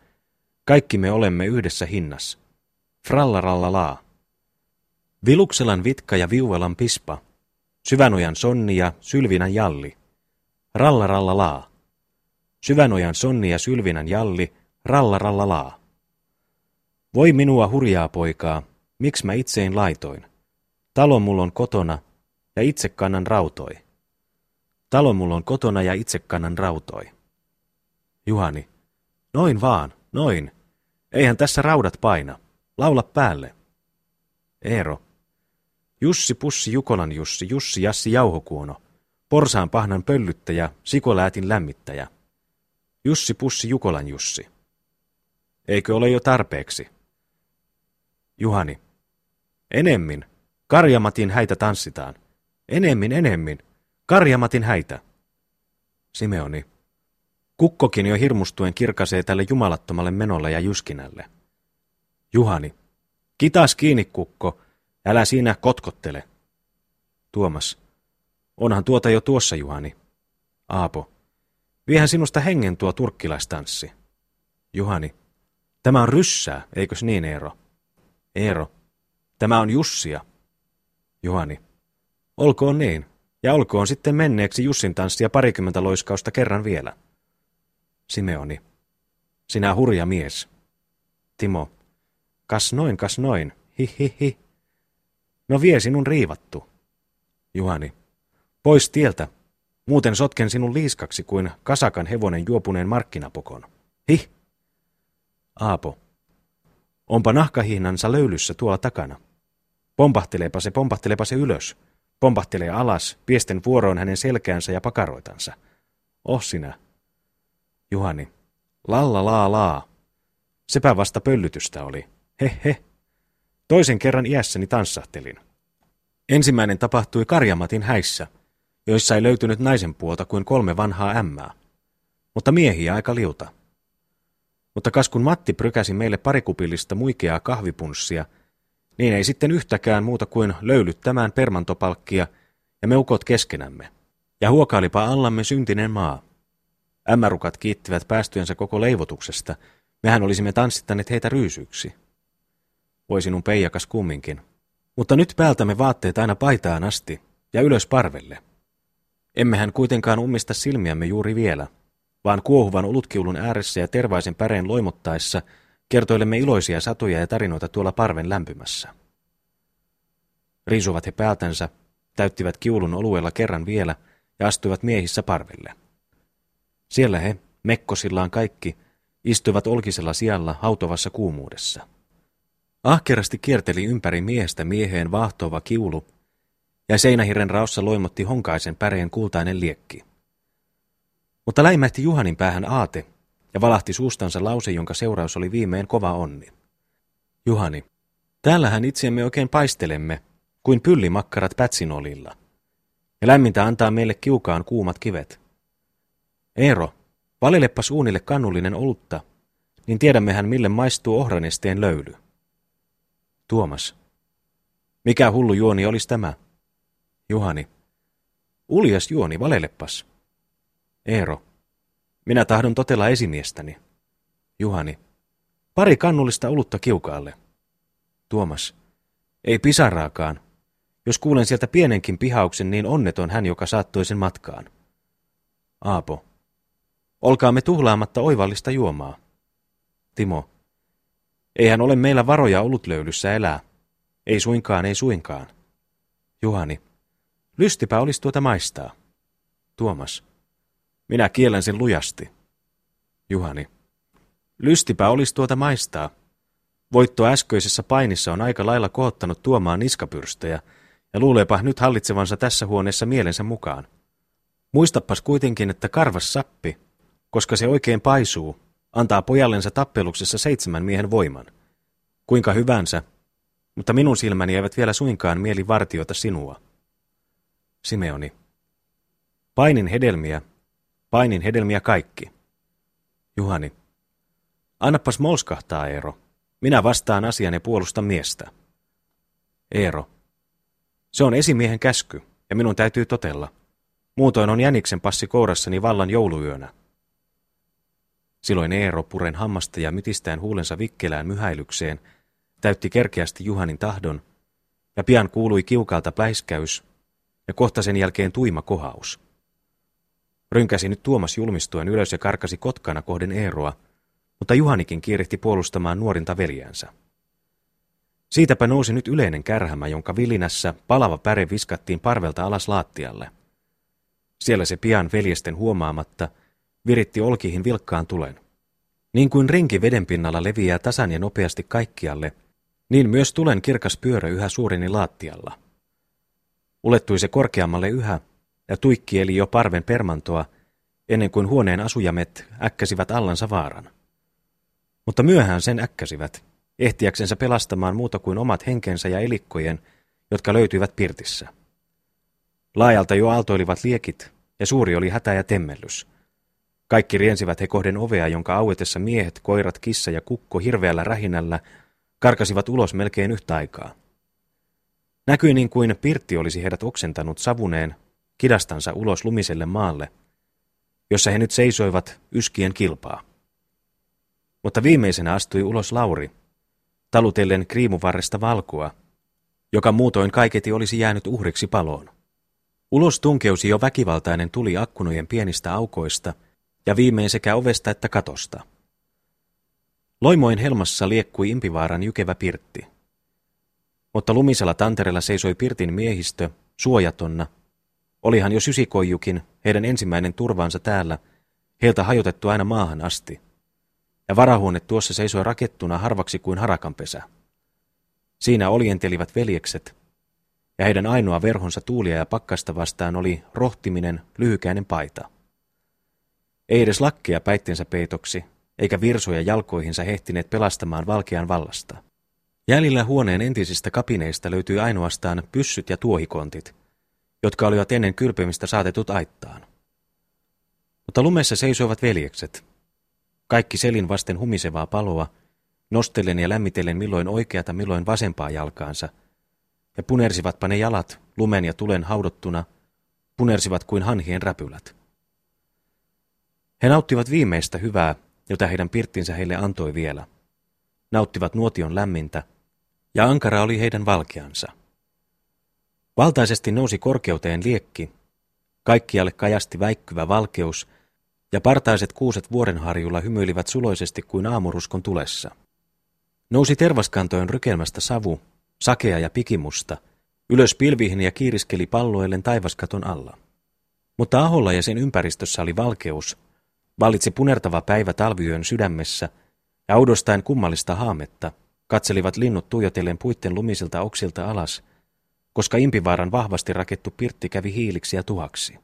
Kaikki me olemme yhdessä hinnas. Frallaralla laa. Vilukselan vitka ja viuelan pispa. Syvänojan sonni ja sylvinän jalli. Ralla ralla laa. Syvänojan sonni ja sylvinän jalli. Ralla ralla laa. Voi minua hurjaa poikaa, miksi mä itsein laitoin. Talo mulla on kotona ja itse kannan rautoi. Talo mulla on kotona ja itse kannan rautoi. Juhani. Noin vaan, noin. Eihän tässä raudat paina. Laula päälle. Eero. Jussi Pussi Jukolan Jussi, Jussi Jassi Jauhokuono. Porsaan pahnan pöllyttäjä, sikoläätin lämmittäjä. Jussi Pussi Jukolan Jussi. Eikö ole jo tarpeeksi? Juhani. Enemmin. Karjamatin häitä tanssitaan. Enemmin, enemmin. Karjamatin häitä. Simeoni. Kukkokin jo hirmustuen kirkasee tälle jumalattomalle menolle ja jyskinälle. Juhani. Kitas kiinni, kukko. Älä siinä kotkottele. Tuomas. Onhan tuota jo tuossa, Juhani. Aapo. Viehän sinusta hengen tuo turkkilaistanssi. Juhani. Tämä on ryssää, eikös niin, Eero? Eero. Tämä on Jussia. Juhani. Olkoon niin, ja olkoon sitten menneeksi Jussin tanssia parikymmentä loiskausta kerran vielä. Simeoni. Sinä hurja mies. Timo. Kas noin, kas noin. Hi, hi, hi. No vie sinun riivattu. Juhani. Pois tieltä. Muuten sotken sinun liiskaksi kuin kasakan hevonen juopuneen markkinapokon. Hi. Aapo. Onpa nahkahihnansa löylyssä tuolla takana. Pompahteleepa se, pompahteleepa se ylös. Pompahtelee alas, piesten vuoroon hänen selkäänsä ja pakaroitansa. Oh sinä. Juhani. Lalla laa laa. Sepä vasta pöllytystä oli. He he. Toisen kerran iässäni tanssahtelin. Ensimmäinen tapahtui Karjamatin häissä, joissa ei löytynyt naisen puolta kuin kolme vanhaa ämmää. Mutta miehiä aika liuta. Mutta kas kun Matti prykäsi meille parikupillista muikeaa kahvipunssia, niin ei sitten yhtäkään muuta kuin löylyttämään permantopalkkia ja me ukot keskenämme. Ja huokailipa allamme syntinen maa. Ämmärukat kiittivät päästyensä koko leivotuksesta, mehän olisimme tanssittaneet heitä ryysyksi. voi sinun peijakas kumminkin. Mutta nyt päältämme vaatteet aina paitaan asti ja ylös parvelle. Emmehän kuitenkaan ummista silmiämme juuri vielä, vaan kuohuvan olutkiulun ääressä ja tervaisen päreen loimottaessa kertoilemme iloisia satuja ja tarinoita tuolla parven lämpymässä. Riisuvat he päältänsä, täyttivät kiulun oluella kerran vielä ja astuivat miehissä parvelle. Siellä he, mekkosillaan kaikki, istuivat olkisella sijalla hautovassa kuumuudessa. Ahkerasti kierteli ympäri miestä mieheen vahtova kiulu, ja seinähirren raossa loimotti honkaisen päreen kultainen liekki. Mutta läimähti Juhanin päähän aate, ja valahti suustansa lause, jonka seuraus oli viimein kova onni. Juhani, täällähän itseämme oikein paistelemme, kuin pyllimakkarat pätsinolilla. Ja lämmintä antaa meille kiukaan kuumat kivet. Eero, valilepas uunille kannullinen olutta, niin tiedämmehän mille maistuu ohranesteen löyly. Tuomas. Mikä hullu juoni olisi tämä? Juhani. Uljas juoni, valelepas. Eero. Minä tahdon totella esimiestäni. Juhani. Pari kannullista olutta kiukaalle. Tuomas. Ei pisaraakaan. Jos kuulen sieltä pienenkin pihauksen, niin onneton hän, joka saattoi sen matkaan. Aapo. Olkaamme tuhlaamatta oivallista juomaa. Timo. Eihän ole meillä varoja olutlöylyssä elää. Ei suinkaan, ei suinkaan. Juhani. Lystipä olisi tuota maistaa. Tuomas. Minä kielen sen lujasti. Juhani. Lystipä olisi tuota maistaa. Voitto äskeisessä painissa on aika lailla kohottanut tuomaan niskapyrstöjä, ja luuleepa nyt hallitsevansa tässä huoneessa mielensä mukaan. Muistapas kuitenkin, että karvas sappi, koska se oikein paisuu, antaa pojallensa tappeluksessa seitsemän miehen voiman. Kuinka hyvänsä, mutta minun silmäni eivät vielä suinkaan mieli vartiota sinua. Simeoni. Painin hedelmiä, painin hedelmiä kaikki. Juhani. Annapas molskahtaa, Eero. Minä vastaan asian ja puolustan miestä. Eero. Se on esimiehen käsky, ja minun täytyy totella. Muutoin on jäniksen passi kourassani vallan jouluyönä. Silloin Eero puren hammasta ja mytistään huulensa vikkelään myhäilykseen, täytti kerkeästi Juhanin tahdon, ja pian kuului kiukalta pläiskäys, ja kohta sen jälkeen tuima kohaus. Rynkäsi nyt Tuomas julmistuen ylös ja karkasi kotkana kohden Eeroa, mutta Juhanikin kiirehti puolustamaan nuorinta veljäänsä. Siitäpä nousi nyt yleinen kärhämä, jonka vilinässä palava päre viskattiin parvelta alas laattialle. Siellä se pian veljesten huomaamatta viritti olkihin vilkkaan tulen. Niin kuin rinki vedenpinnalla leviää tasan ja nopeasti kaikkialle, niin myös tulen kirkas pyörä yhä suureni laattialla. Ulettui se korkeammalle yhä, ja tuikki eli jo parven permantoa, ennen kuin huoneen asujamet äkkäsivät allansa vaaran. Mutta myöhään sen äkkäsivät, ehtiäksensä pelastamaan muuta kuin omat henkensä ja elikkojen, jotka löytyivät pirtissä. Laajalta jo aaltoilivat liekit, ja suuri oli hätä ja temmellys. Kaikki riensivät he kohden ovea, jonka auetessa miehet, koirat, kissa ja kukko hirveällä rähinällä karkasivat ulos melkein yhtä aikaa. Näkyi niin kuin Pirtti olisi heidät oksentanut savuneen kidastansa ulos lumiselle maalle, jossa he nyt seisoivat yskien kilpaa. Mutta viimeisenä astui ulos Lauri, talutellen kriimuvarresta valkua, joka muutoin kaiketi olisi jäänyt uhriksi paloon. Ulos tunkeusi jo väkivaltainen tuli akkunojen pienistä aukoista ja viimein sekä ovesta että katosta. Loimoin helmassa liekkui Impivaaran jykevä pirtti. Mutta lumisella tantereella seisoi pirtin miehistö, suojatonna. Olihan jo sysikoijukin, heidän ensimmäinen turvaansa täällä, heiltä hajotettu aina maahan asti – ja varahuone tuossa seisoi rakettuna harvaksi kuin harakanpesä. Siinä olientelivät veljekset, ja heidän ainoa verhonsa tuulia ja pakkasta vastaan oli rohtiminen, lyhykäinen paita. Ei edes lakkia päittensä peitoksi, eikä virsoja jalkoihinsa hehtineet pelastamaan valkean vallasta. Jäljillä huoneen entisistä kapineista löytyi ainoastaan pyssyt ja tuohikontit, jotka olivat ennen kylpemistä saatetut aittaan. Mutta lumessa seisoivat veljekset, kaikki selin vasten humisevaa paloa, nostellen ja lämmitellen milloin oikeata, milloin vasempaa jalkaansa, ja punersivatpa ne jalat lumen ja tulen haudottuna, punersivat kuin hanhien räpylät. He nauttivat viimeistä hyvää, jota heidän pirttinsä heille antoi vielä. Nauttivat nuotion lämmintä, ja ankara oli heidän valkeansa. Valtaisesti nousi korkeuteen liekki, kaikkialle kajasti väikkyvä valkeus, ja partaiset kuuset vuorenharjulla hymyilivät suloisesti kuin aamuruskon tulessa. Nousi tervaskantojen rykelmästä savu, sakea ja pikimusta, ylös pilvihin ja kiiriskeli palloillen taivaskaton alla. Mutta Aholla ja sen ympäristössä oli valkeus, vallitsi punertava päivä talviyön sydämessä, ja oudostaen kummallista haametta, katselivat linnut tuijotellen puitten lumisilta oksilta alas, koska Impivaaran vahvasti rakettu pirtti kävi hiiliksi ja tuhaksi.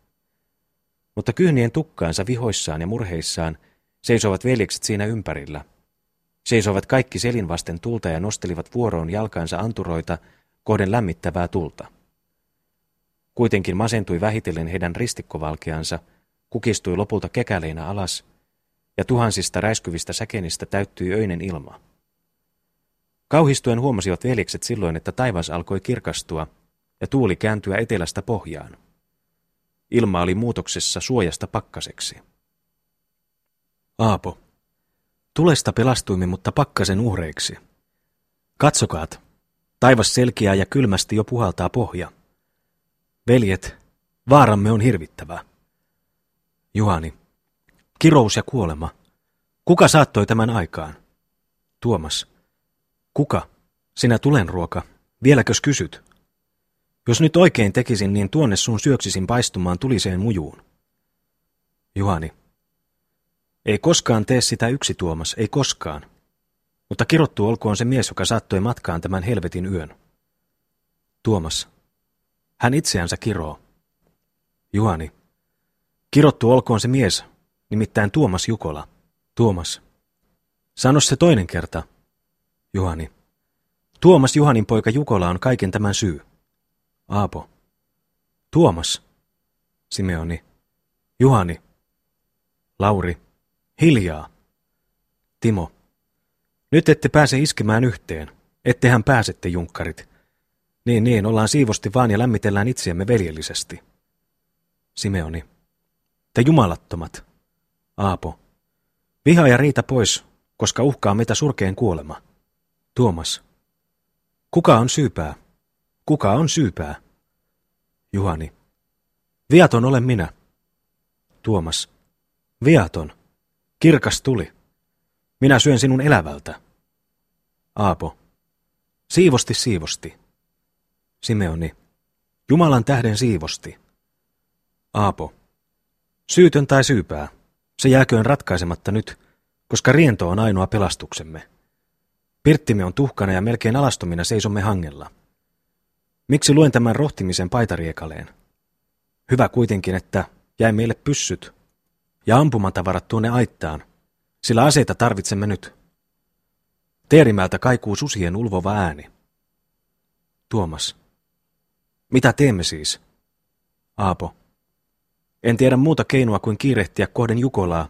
Mutta kyhnien tukkaansa vihoissaan ja murheissaan seisovat veljekset siinä ympärillä. Seisoivat kaikki selin vasten tulta ja nostelivat vuoroon jalkansa anturoita kohden lämmittävää tulta. Kuitenkin masentui vähitellen heidän ristikkovalkeansa, kukistui lopulta kekäleinä alas, ja tuhansista räiskyvistä säkenistä täyttyi öinen ilma. Kauhistuen huomasivat veljekset silloin, että taivas alkoi kirkastua ja tuuli kääntyä etelästä pohjaan. Ilma oli muutoksessa suojasta pakkaseksi. Aapo. Tulesta pelastuimme, mutta pakkasen uhreiksi. Katsokaat. Taivas selkeää ja kylmästi jo puhaltaa pohja. Veljet, vaaramme on hirvittävä. Juhani. Kirous ja kuolema. Kuka saattoi tämän aikaan? Tuomas. Kuka? Sinä tulenruoka. Vieläkös kysyt? Jos nyt oikein tekisin, niin tuonne sun syöksisin paistumaan tuliseen mujuun. Juhani. Ei koskaan tee sitä yksi Tuomas, ei koskaan. Mutta kirottu olkoon se mies, joka saattoi matkaan tämän helvetin yön. Tuomas. Hän itseänsä kiroo. Juhani. Kirottu olkoon se mies, nimittäin Tuomas Jukola. Tuomas. Sano se toinen kerta. Juhani. Tuomas Juhanin poika Jukola on kaiken tämän syy. Aapo. Tuomas. Simeoni. Juhani. Lauri. Hiljaa. Timo. Nyt ette pääse iskemään yhteen. Ettehän pääsette, junkkarit. Niin, niin, ollaan siivosti vaan ja lämmitellään itseämme veljellisesti. Simeoni. Te jumalattomat. Aapo. Viha ja riita pois, koska uhkaa meitä surkeen kuolema. Tuomas. Kuka on syypää? Kuka on syypää? Juhani. Viaton olen minä. Tuomas. Viaton. Kirkas tuli. Minä syön sinun elävältä. Aapo. Siivosti siivosti. Simeoni. Jumalan tähden siivosti. Aapo. Syytön tai syypää. Se jääköön ratkaisematta nyt, koska riento on ainoa pelastuksemme. Pirttimme on tuhkana ja melkein alastomina seisomme hangella. Miksi luen tämän rohtimisen paitariekaleen? Hyvä kuitenkin, että jäi meille pyssyt ja ampumatavarat tuonne aittaan, sillä aseita tarvitsemme nyt. Teerimältä kaikuu susien ulvova ääni. Tuomas. Mitä teemme siis? Aapo. En tiedä muuta keinoa kuin kiirehtiä kohden Jukolaa,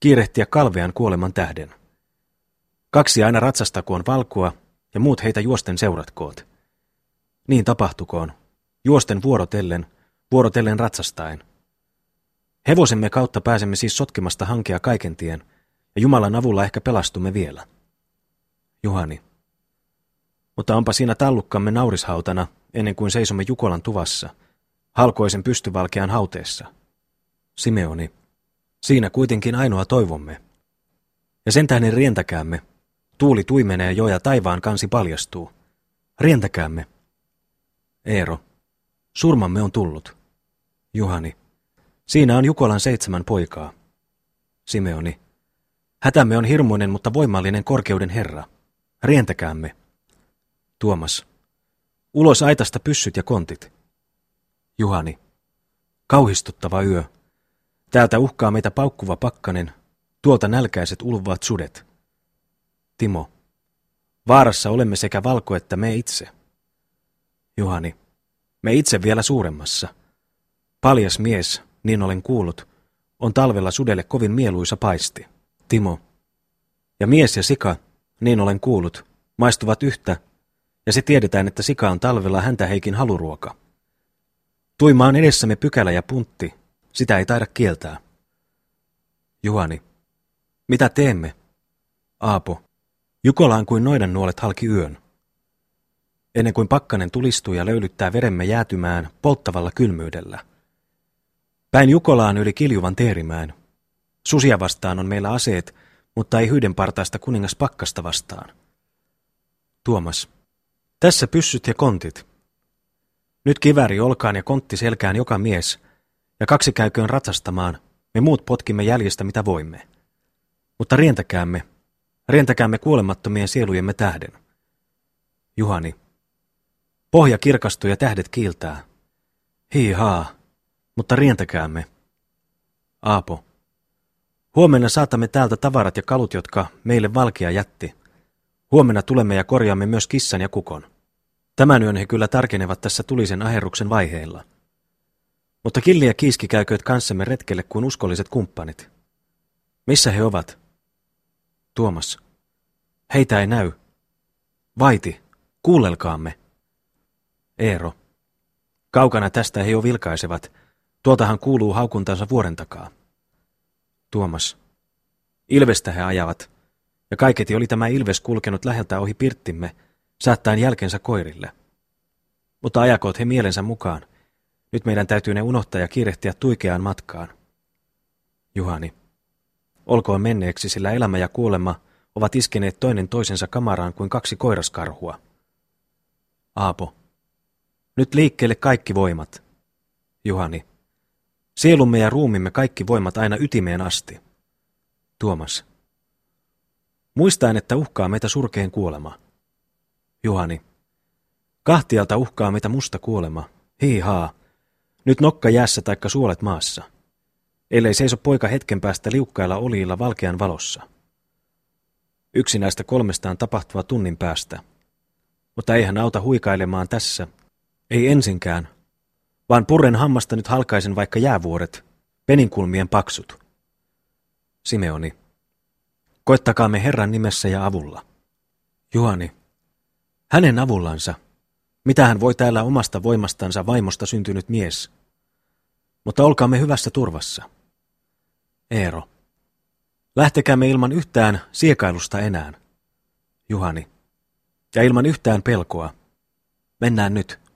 kiirehtiä kalvean kuoleman tähden. Kaksi aina ratsastakoon valkua ja muut heitä juosten seuratkoot. Niin tapahtukoon, juosten vuorotellen, vuorotellen ratsastaen. Hevosemme kautta pääsemme siis sotkemasta hankea kaiken tien, ja Jumalan avulla ehkä pelastumme vielä. Juhani. Mutta onpa siinä tallukkamme naurishautana, ennen kuin seisomme Jukolan tuvassa, halkoisen pystyvalkean hauteessa. Simeoni. Siinä kuitenkin ainoa toivomme. Ja sen tähden rientäkäämme. Tuuli tuimenee jo ja taivaan kansi paljastuu. Rientäkäämme. Eero. Surmamme on tullut. Juhani. Siinä on Jukolan seitsemän poikaa. Simeoni. Hätämme on hirmuinen, mutta voimallinen korkeuden herra. Rientäkäämme. Tuomas. Ulos aitasta pyssyt ja kontit. Juhani. Kauhistuttava yö. Täältä uhkaa meitä paukkuva pakkanen, tuolta nälkäiset ulvaat sudet. Timo. Vaarassa olemme sekä valko että me itse. Juhani. Me itse vielä suuremmassa. Paljas mies, niin olen kuullut, on talvella sudelle kovin mieluisa paisti. Timo. Ja mies ja sika, niin olen kuullut, maistuvat yhtä, ja se tiedetään, että sika on talvella häntä heikin haluruoka. Tuima on edessämme pykälä ja puntti, sitä ei taida kieltää. Juhani. Mitä teemme? Aapo. Jukolaan kuin noidan nuolet halki yön. Ennen kuin pakkanen tulistuu ja löylyttää veremme jäätymään polttavalla kylmyydellä. Päin Jukolaan yli kiljuvan teerimään. Susia vastaan on meillä aseet, mutta ei hyydenpartaista kuningas pakkasta vastaan. Tuomas. Tässä pyssyt ja kontit. Nyt kiväri olkaan ja kontti selkään joka mies, ja kaksi käyköön ratsastamaan, me muut potkimme jäljestä mitä voimme. Mutta rientäkäämme, rientäkäämme kuolemattomien sielujemme tähden. Juhani. Pohja kirkastuu ja tähdet kiiltää. Hii-haa, mutta rientäkäämme. Aapo. Huomenna saatamme täältä tavarat ja kalut, jotka meille valkia jätti. Huomenna tulemme ja korjaamme myös kissan ja kukon. Tämän yön he kyllä tarkenevat tässä tulisen aherruksen vaiheilla. Mutta Killi ja Kiiski käykööt kanssamme retkelle kuin uskolliset kumppanit. Missä he ovat? Tuomas. Heitä ei näy. Vaiti, kuullelkaamme. Eero. Kaukana tästä he jo vilkaisevat. Tuoltahan kuuluu haukuntansa vuoren takaa. Tuomas. Ilvestä he ajavat. Ja kaiketi oli tämä ilves kulkenut läheltä ohi pirttimme, saattaen jälkensä koirille. Mutta ajakoot he mielensä mukaan. Nyt meidän täytyy ne unohtaa ja kiirehtiä tuikeaan matkaan. Juhani. Olkoon menneeksi, sillä elämä ja kuolema ovat iskeneet toinen toisensa kamaraan kuin kaksi koiraskarhua. Aapo. Nyt liikkeelle kaikki voimat. Juhani. Sielumme ja ruumimme kaikki voimat aina ytimeen asti. Tuomas. Muistaen, että uhkaa meitä surkeen kuolema. Juhani. Kahtialta uhkaa meitä musta kuolema. Hii-haa. Nyt nokka jäässä taikka suolet maassa. Ellei seiso poika hetken päästä liukkailla oliilla valkean valossa. Yksi näistä kolmestaan tapahtuva tunnin päästä. Mutta eihän auta huikailemaan tässä. Ei ensinkään, vaan purren hammasta nyt halkaisen vaikka jäävuoret, peninkulmien paksut. Simeoni. Koittakaamme Herran nimessä ja avulla. Juhani. Hänen avullansa. Mitä hän voi täällä omasta voimastansa vaimosta syntynyt mies? Mutta olkaamme hyvässä turvassa. Eero. Lähtekäämme ilman yhtään siekailusta enää. Juhani. Ja ilman yhtään pelkoa. Mennään nyt.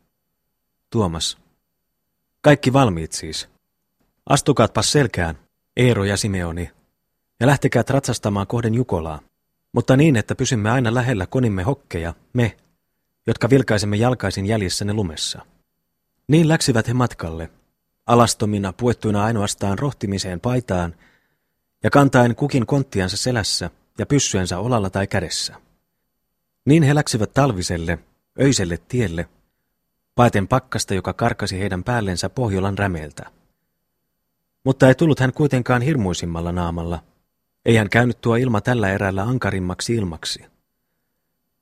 Tuomas. Kaikki valmiit siis. Astukaatpas selkään, Eero ja Simeoni, ja lähtekää ratsastamaan kohden Jukolaa, mutta niin, että pysymme aina lähellä konimme hokkeja, me, jotka vilkaisemme jalkaisin jäljessä ne lumessa. Niin läksivät he matkalle, alastomina puettuina ainoastaan rohtimiseen paitaan ja kantaen kukin konttiansa selässä ja pyssyensä olalla tai kädessä. Niin he läksivät talviselle, öiselle tielle, paeten pakkasta, joka karkasi heidän päällensä Pohjolan rämeeltä. Mutta ei tullut hän kuitenkaan hirmuisimmalla naamalla. Ei hän käynyt tuo ilma tällä erällä ankarimmaksi ilmaksi.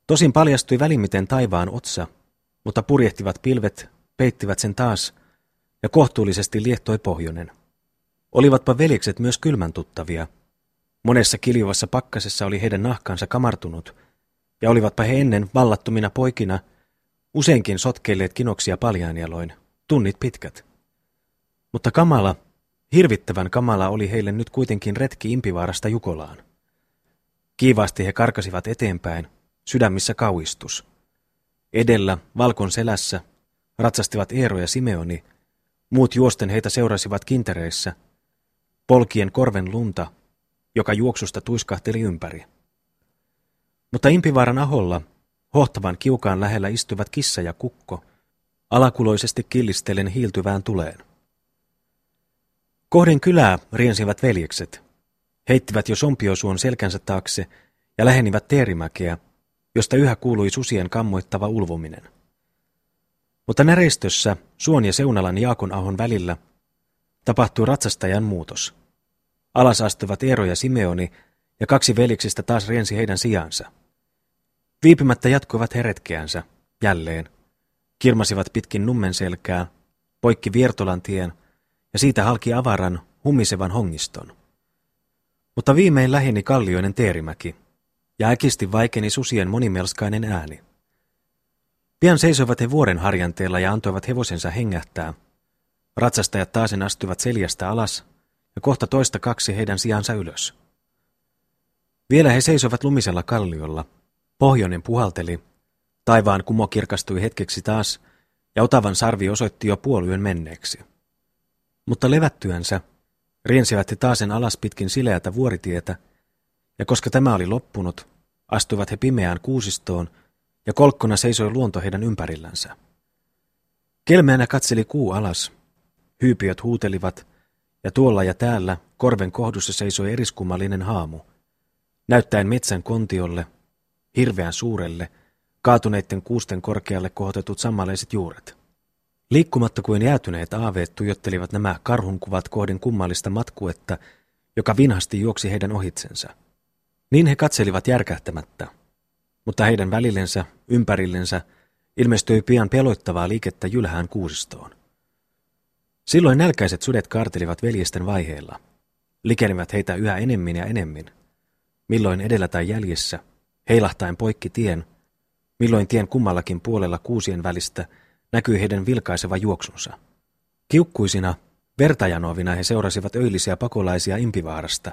Tosin paljastui välimiten taivaan otsa, mutta purjehtivat pilvet peittivät sen taas, ja kohtuullisesti liehtoi pohjonen. Olivatpa veljekset myös kylmän tuttavia. Monessa kiljuvassa pakkasessa oli heidän nahkansa kamartunut, ja olivatpa he ennen vallattomina poikina – Useinkin sotkeilleet kinoksia paljaanjaloin, tunnit pitkät. Mutta kamala, hirvittävän kamala oli heille nyt kuitenkin retki Impivaarasta Jukolaan. Kiivaasti he karkasivat eteenpäin, sydämissä kauistus. Edellä, valkon selässä, ratsastivat Eero ja Simeoni, muut juosten heitä seurasivat kintereissä, polkien korven lunta, joka juoksusta tuiskahteli ympäri. Mutta Impivaaran aholla Hohtavan kiukaan lähellä istuvat kissa ja kukko, alakuloisesti killistellen hiiltyvään tuleen. Kohden kylää riensivät veljekset. Heittivät jo sompiosuon selkänsä taakse ja lähenivät teerimäkeä, josta yhä kuului susien kammoittava ulvominen. Mutta näreistössä Suon ja Seunalan Jaakon ahon välillä tapahtui ratsastajan muutos. Alas astuivat Eero ja Simeoni, ja kaksi veljeksistä taas riensi heidän sijaansa. Viipymättä jatkuivat heretkeänsä, jälleen. Kirmasivat pitkin nummen selkää, poikki Viertolan tien ja siitä halki avaran, hummisevan hongiston. Mutta viimein läheni kallioinen teerimäki, ja äkisti vaikeni susien monimelskainen ääni. Pian seisoivat he vuoren harjanteella ja antoivat hevosensa hengähtää. Ratsastajat taasen astuivat seljästä alas, ja kohta toista kaksi heidän sijansa ylös. Vielä he seisoivat lumisella kalliolla, Pohjoinen puhalteli, Taivaan kumo kirkastui hetkeksi taas, ja otavan sarvi osoitti jo puoliyön menneeksi. Mutta levättyänsä riensivät he taasen alas pitkin sileätä vuoritietä, ja koska tämä oli loppunut, astuivat he pimeään kuusistoon, ja kolkkona seisoi luonto heidän ympärillänsä. Kelmeänä katseli kuu alas. Hyypiöt huutelivat, ja tuolla ja täällä korven kohdussa seisoi eriskummallinen haamu, näyttäen metsän kontiolle, hirveän suurelle, kaatuneiden kuusten korkealle kohotetut sammaleiset juuret. Liikkumatta kuin jäätyneet aaveet tuijottelivat nämä karhunkuvat kohden kummallista matkuetta, joka vinhasti juoksi heidän ohitsensa. Niin he katselivat järkähtämättä, mutta heidän välillensä, ympärillensä, ilmestyi pian peloittavaa liikettä jylhään kuusistoon. Silloin nälkäiset sudet kaartelivat veljesten vaiheilla. Likenivät heitä yhä enemmän ja enemmän. Milloin edellä tai jäljessä, heilahtaen poikki tien, milloin tien kummallakin puolella kuusien välistä näkyi heidän vilkaiseva juoksunsa. Kiukkuisina, vertajanovina he seurasivat öillisiä pakolaisia impivaarasta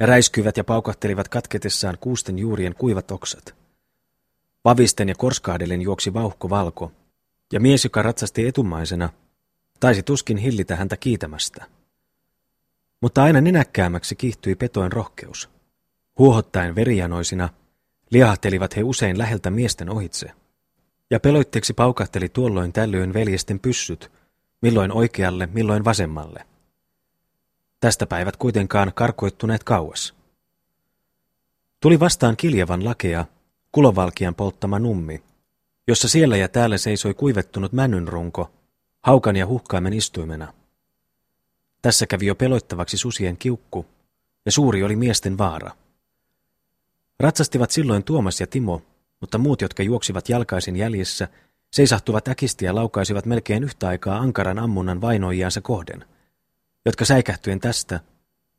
ja räiskyivät ja paukahtelivat katketessaan kuusten juurien kuivat oksat. Vavisten ja korskaadellen juoksi vauhko valko, ja mies, joka ratsasti etumaisena, taisi tuskin hillitä häntä kiitämästä. Mutta aina nenäkkäämäksi kiihtyi petojen rohkeus. Huohottaen verijanoisina, liahtelivat he usein läheltä miesten ohitse. Ja peloitteeksi paukahteli tuolloin tällöin veljesten pyssyt, milloin oikealle, milloin vasemmalle. Tästä päivät kuitenkaan karkoittuneet kauas. Tuli vastaan kiljavan lakea, kulovalkian polttama nummi, jossa siellä ja täällä seisoi kuivettunut männynrunko, haukan ja huhkaimen istuimena. Tässä kävi jo peloittavaksi susien kiukku, ja suuri oli miesten vaara. Ratsastivat silloin Tuomas ja Timo, mutta muut, jotka juoksivat jalkaisin jäljessä, seisahtuvat äkisti ja laukaisivat melkein yhtä aikaa ankaran ammunnan vainoijaansa kohden, jotka säikähtyen tästä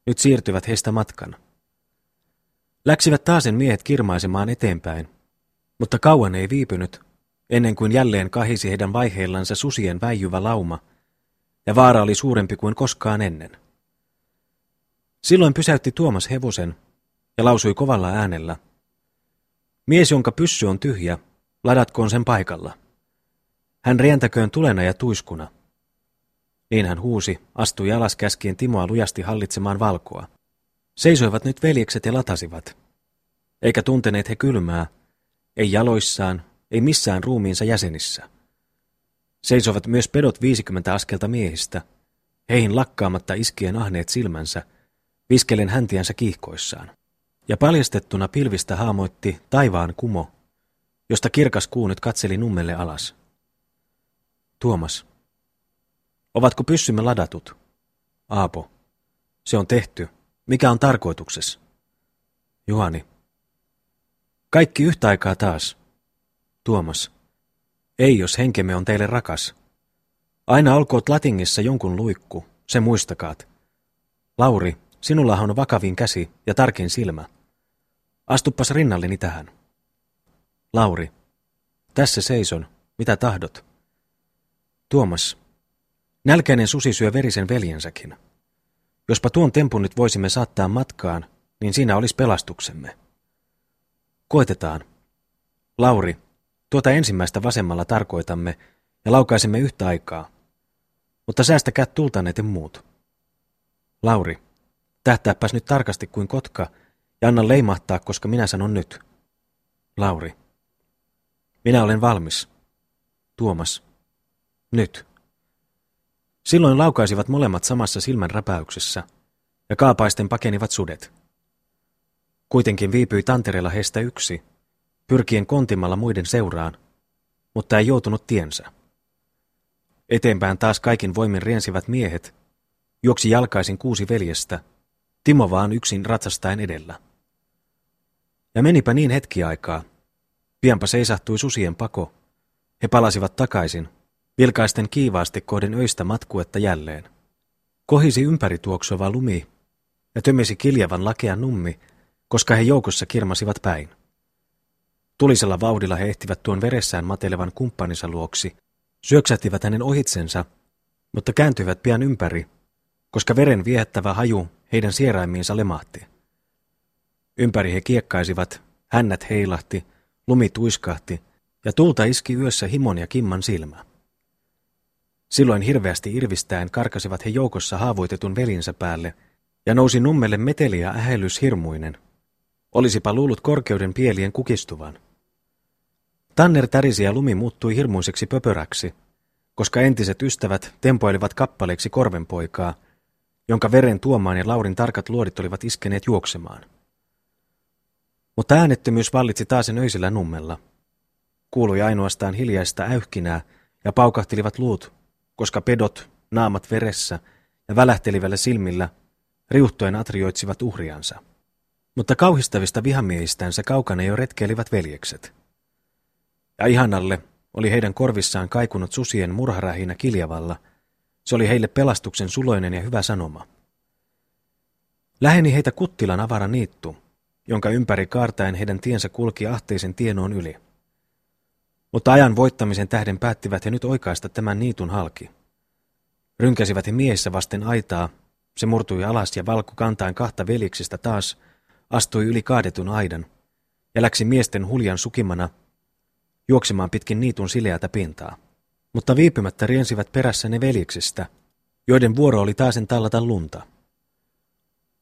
nyt siirtyvät heistä matkan. Läksivät taasen miehet kirmaisemaan eteenpäin, mutta kauan ei viipynyt, ennen kuin jälleen kahisi heidän vaiheillansa susien väijyvä lauma, ja vaara oli suurempi kuin koskaan ennen. Silloin pysäytti Tuomas hevosen ja lausui kovalla äänellä. Mies, jonka pyssy on tyhjä, ladatkoon sen paikalla. Hän rientäköön tulena ja tuiskuna. Niin hän huusi, astui alas käskien Timoa lujasti hallitsemaan valkoa. Seisoivat nyt veljekset ja latasivat. Eikä tunteneet he kylmää, ei jaloissaan, ei missään ruumiinsa jäsenissä. Seisovat myös pedot viisikymmentä askelta miehistä, heihin lakkaamatta iskien ahneet silmänsä, viskelen häntiänsä kiihkoissaan. Ja paljastettuna pilvistä haamoitti taivaan kumo, josta kirkas kuu nyt katseli nummelle alas. Tuomas. Ovatko pyssymme ladatut? Aapo. Se on tehty. Mikä on tarkoituksessa? Juhani. Kaikki yhtä aikaa taas. Tuomas. Ei, jos henkemme on teille rakas. Aina olkoot latingissa jonkun luikku, se muistakaat. Lauri, sinulla on vakavin käsi ja tarkin silmä. Astuppas rinnalleni tähän. Lauri, tässä seison, mitä tahdot. Tuomas, nälkäinen susi syö verisen veljensäkin. Jospa tuon tempun nyt voisimme saattaa matkaan, niin siinä olisi pelastuksemme. Koetetaan. Lauri, tuota ensimmäistä vasemmalla tarkoitamme ja laukaisemme yhtä aikaa. Mutta säästäkää tultaneet muut. Lauri, tähtääpäs nyt tarkasti kuin kotka ja anna leimahtaa, koska minä sanon nyt. Lauri. Minä olen valmis. Tuomas. Nyt. Silloin laukaisivat molemmat samassa silmän räpäyksessä, ja kaapaisten pakenivat sudet. Kuitenkin viipyi tantereella heistä yksi, pyrkien kontimalla muiden seuraan, mutta ei joutunut tiensä. Eteenpäin taas kaikin voimin riensivät miehet, juoksi jalkaisin kuusi veljestä, Timo vaan yksin ratsastaen edellä. Ja menipä niin hetki aikaa. Pianpa seisahtui susien pako. He palasivat takaisin, vilkaisten kiivaasti kohden öistä matkuetta jälleen. Kohisi ympäri tuoksova lumi ja tömisi kiljavan lakea nummi, koska he joukossa kirmasivat päin. Tulisella vauhdilla he ehtivät tuon veressään matelevan kumppaninsa luoksi, syöksähtivät hänen ohitsensa, mutta kääntyivät pian ympäri, koska veren viehättävä haju heidän sieraimiinsa lemahti. Ympäri he kiekkaisivat, hännät heilahti, lumi tuiskahti, Ja tulta iski yössä himon ja kimman silmä. Silloin hirveästi irvistäen karkasivat he joukossa haavoitetun velinsä päälle, ja nousi nummelle meteli ja ähellys hirmuinen. Olisipa luullut korkeuden pielien kukistuvan. Tanner tärisi ja lumi muuttui hirmuiseksi pöpöräksi, koska entiset ystävät tempoilivat kappaleeksi korvenpoikaa, jonka veren Tuomaan ja Laurin tarkat luodit olivat iskeneet juoksemaan. Mutta äänettömyys vallitsi taas öisellä nummella. Kuului ainoastaan hiljaista äyhkinää ja paukahtelivat luut, koska pedot, naamat veressä ja välähtelivällä silmillä riuhtoen atrioitsivat uhriansa. Mutta kauhistavista vihamiehistänsä kaukana jo retkeilivät veljekset. Ja ihanalle oli heidän korvissaan kaikunut susien murharähinä Kiljavalla. Se oli heille pelastuksen suloinen ja hyvä sanoma. Läheni heitä Kuttilan avara niittu, jonka ympäri kaartaen heidän tiensä kulki ahteisen tienoon yli. Mutta ajan voittamisen tähden päättivät he nyt oikaista tämän niitun halki. Rynkäsivät he miehessä vasten aitaa, se murtui alas ja valku kantain kahta veliksistä taas, astui yli kaadetun aidan ja läksi miesten huljan sukimana juoksemaan pitkin niitun sileätä pintaa. Mutta viipymättä riensivät perässä ne veljiksistä, joiden vuoro oli taasen tallata lunta.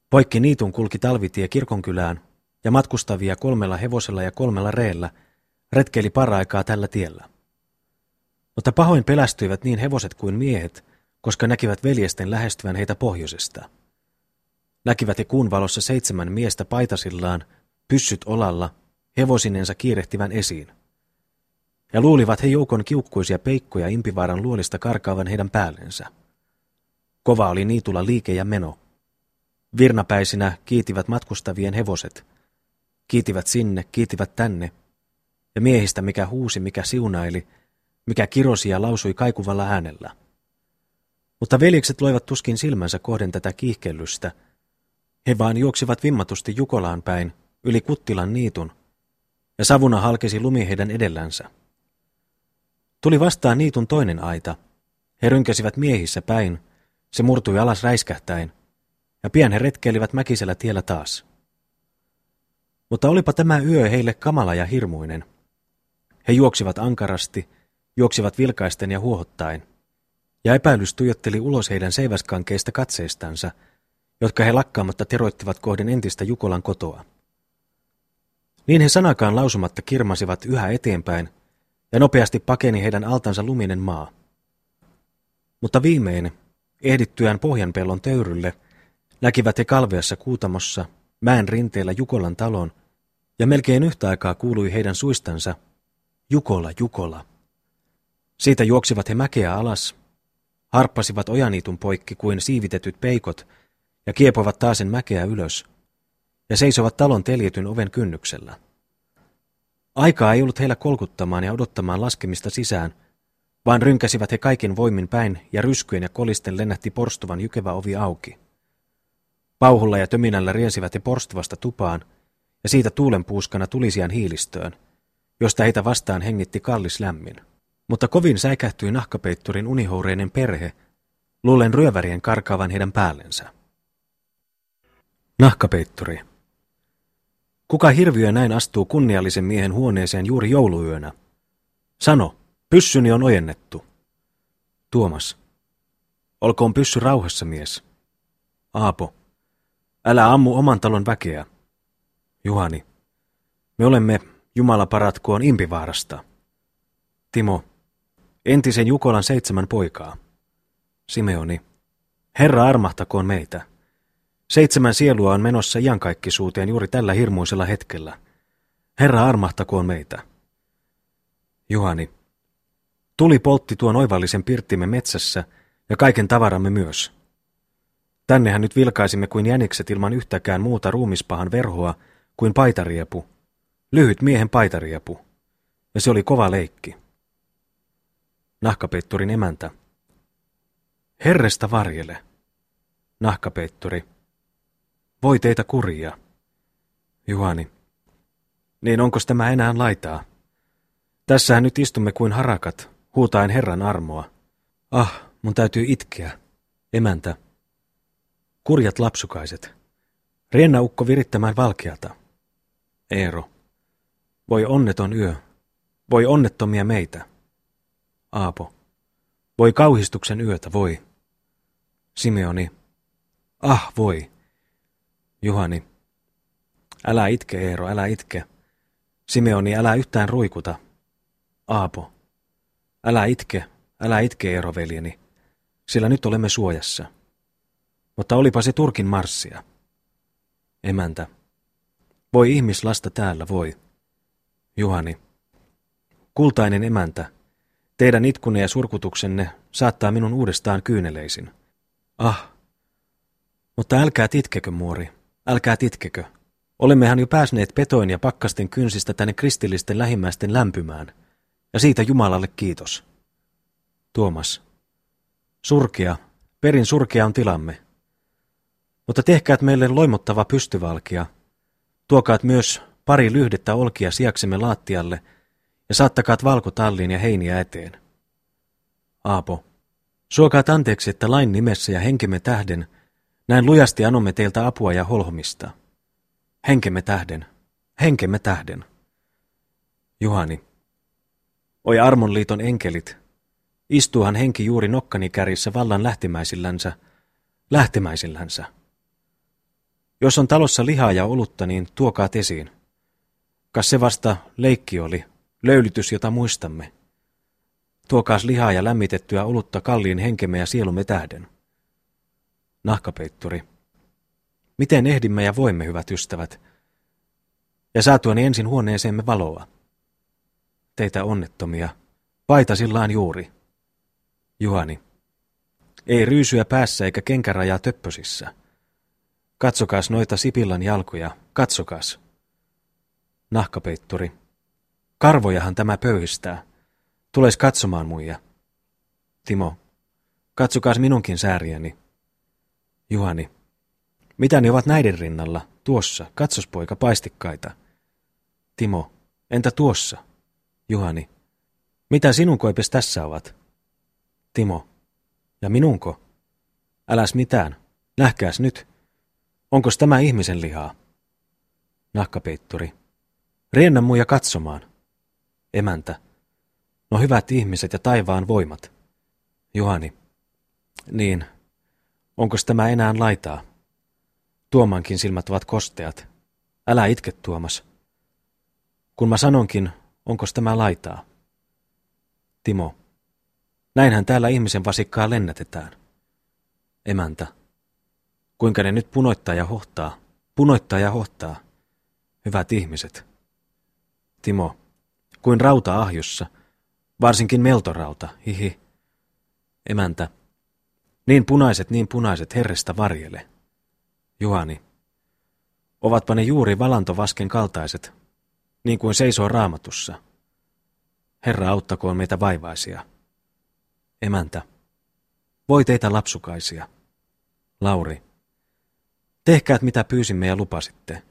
Poikki niitun kulki talvitie kirkonkylään, ja matkustavia kolmella hevosella ja kolmella reellä retkeili paraikaa tällä tiellä. Mutta pahoin pelästyivät niin hevoset kuin miehet, koska näkivät veljesten lähestyvän heitä pohjoisesta. Näkivät he kuun valossa seitsemän miestä paitasillaan, pyssyt olalla, hevosinensa kiirehtivän esiin ja luulivat he joukon kiukkuisia peikkoja impivaaran luolista karkaavan heidän päällensä. Kova oli niitulla liike ja meno. Virnapäisinä kiitivät matkustavien hevoset. Kiitivät sinne, kiitivät tänne. Ja miehistä mikä huusi, mikä siunaili, mikä kirosi ja lausui kaikuvalla äänellä. Mutta veljekset loivat tuskin silmänsä kohden tätä kiihkellystä. He vaan juoksivat vimmatusti Jukolaan päin, yli Kuttilan niitun, ja savuna halkesi lumi heidän edellänsä. Tuli vastaan niitun toinen aita. He rynkäsivät miehissä päin, se murtui alas räiskähtäen, ja pian he retkeilivät mäkisellä tiellä taas. Mutta olipa tämä yö heille kamala ja hirmuinen. He juoksivat ankarasti, juoksivat vilkaisten ja huohottaen, ja epäilys tuijotteli ulos heidän seiväskankeista katseistansa, jotka he lakkaamatta teroittivat kohden entistä Jukolan kotoa. Niin he sanakaan lausumatta kirmasivat yhä eteenpäin, ja nopeasti pakeni heidän altansa luminen maa. Mutta viimein, ehdittyään pohjanpellon töyrylle, näkivät he kalveassa kuutamossa, mäen rinteellä Jukolan talon, ja melkein yhtä aikaa kuului heidän suistansa, Jukola, Jukola. Siitä juoksivat he mäkeä alas, harppasivat ojaniitun poikki kuin siivitetyt peikot, ja kiepoivat taasen mäkeä ylös, ja seisovat talon teljetyn oven kynnyksellä. Aikaa ei ollut heillä kolkuttamaan ja odottamaan laskemista sisään, vaan rynkäsivät he kaiken voimin päin ja ryskyen ja kolisten lennähti porstuvan jykevä ovi auki. Pauhulla ja töminällä riensivät he porstuvasta tupaan, ja siitä tuulenpuuskana tulisiaan hiilistöön, josta heitä vastaan hengitti kallis lämmin. Mutta kovin säikähtyi nahkapeitturin unihoureinen perhe, luulen ryövärien karkaavan heidän päällensä. Nahkapeitturi. Kuka hirviö näin astuu kunniallisen miehen huoneeseen juuri jouluyönä? Sano, pyssyni on ojennettu. Tuomas. Olkoon pyssy rauhassa, mies. Aapo. Älä ammu oman talon väkeä. Juhani. Me olemme, Jumala paratkoon, Impivaarasta. Timo. Entisen Jukolan seitsemän poikaa. Simeoni. Herra armahtakoon meitä. Seitsemän sielua on menossa iankaikkisuuteen juuri tällä hirmuisella hetkellä. Herra armahtakoon meitä. Juhani. Tuli poltti tuon oivallisen pirttimme metsässä ja kaiken tavaramme myös. Tännehän nyt vilkaisimme kuin jänikset ilman yhtäkään muuta ruumispahan verhoa kuin paitariepu. Lyhyt miehen paitariepu. Ja se oli kova leikki. Nahkapeitturin emäntä. Herresta varjele. Nahkapeitturi. Voi teitä kuria. Juhani. Niin onko tämä enää laitaa? Tässähän nyt istumme kuin harakat, huutaen Herran armoa. Ah, mun täytyy itkeä. Emäntä. Kurjat lapsukaiset. Riennaukko virittämään valkeata. Eero. Voi onneton yö. Voi onnettomia meitä. Aapo. Voi kauhistuksen yötä, voi. Simeoni. Ah, voi. Juhani. Älä itke, Eero, älä itke. Simeoni, älä yhtään ruikuta. Aapo. Älä itke, älä itke, Eero, veljeni, sillä nyt olemme suojassa. Mutta olipa se Turkin marssia. Emäntä. Voi ihmislasta täällä, voi. Juhani. Kultainen emäntä, teidän itkunne ja surkutuksenne saattaa minun uudestaan kyyneleisin. Ah, mutta älkää titkekö, muori, älkää titkekö. Olemmehan jo pääsneet petoin ja pakkasten kynsistä tänne kristillisten lähimmäisten lämpymään, ja siitä Jumalalle kiitos. Tuomas. Surkea, perin surkea on tilamme. Mutta tehkäät meille loimottava pystyvalkia. Tuokaat myös pari lyhdettä olkia sijaksemme laattialle ja saattakaat valkotalliin ja heiniä eteen. Aapo. Suokaat anteeksi, että lain nimessä ja henkemme tähden näin lujasti anomme teiltä apua ja holhomista. Henkemme tähden, henkemme tähden. Juhani. Oi armonliiton enkelit, istuuhan henki juuri nokkani kärissä vallan lähtimäisillänsä, lähtimäisillänsä. Jos on talossa lihaa ja olutta, niin tuokaat esiin. Kas se vasta leikki oli, löylytys, jota muistamme. Tuokaas lihaa ja lämmitettyä olutta kalliin henkemme ja sielumme tähden. Nahkapeitturi. Miten ehdimme ja voimme, hyvät ystävät? Ja saatuani ensin huoneeseemme valoa. Teitä onnettomia. Paita sillaan juuri. Juhani. Ei ryysyä päässä eikä kenkärajaa töppösissä. Katsokaas noita Sipillan jalkoja, katsokaas. Nahkapeitturi. Karvojahan tämä pöyhistää. Tules katsomaan muija. Timo. Katsokaas minunkin sääriäni. Juhani. Mitä ne ovat näiden rinnalla? Tuossa, katsos poika, paistikkaita. Timo. Entä tuossa? Juhani. Mitä sinun koipes tässä ovat? Timo. Ja minunko? Äläs mitään. Nähkääs nyt. Onkos tämä ihmisen lihaa? Nahkapeitturi. Riennä muja katsomaan. Emäntä. No hyvät ihmiset ja taivaan voimat. Juhani. Niin. Onkos tämä enää laitaa? Tuomankin silmät ovat kosteat. Älä itke, Tuomas. Kun mä sanonkin, onkos tämä laitaa? Timo. Näinhän täällä ihmisen vasikkaa lennätetään. Emäntä. Kuinka ne nyt punoittaa ja hohtaa, punoittaa ja hohtaa. Hyvät ihmiset. Timo. Kuin rauta ahjossa, varsinkin meltorauta, hihi. Emäntä. Niin punaiset, niin punaiset, herrestä varjele. Juhani. Ovatpa ne juuri valantovasken kaltaiset, niin kuin seisoo raamatussa. Herra auttakoon meitä vaivaisia. Emäntä. Voi teitä lapsukaisia. Lauri. Tehkäät mitä pyysimme ja lupasitte.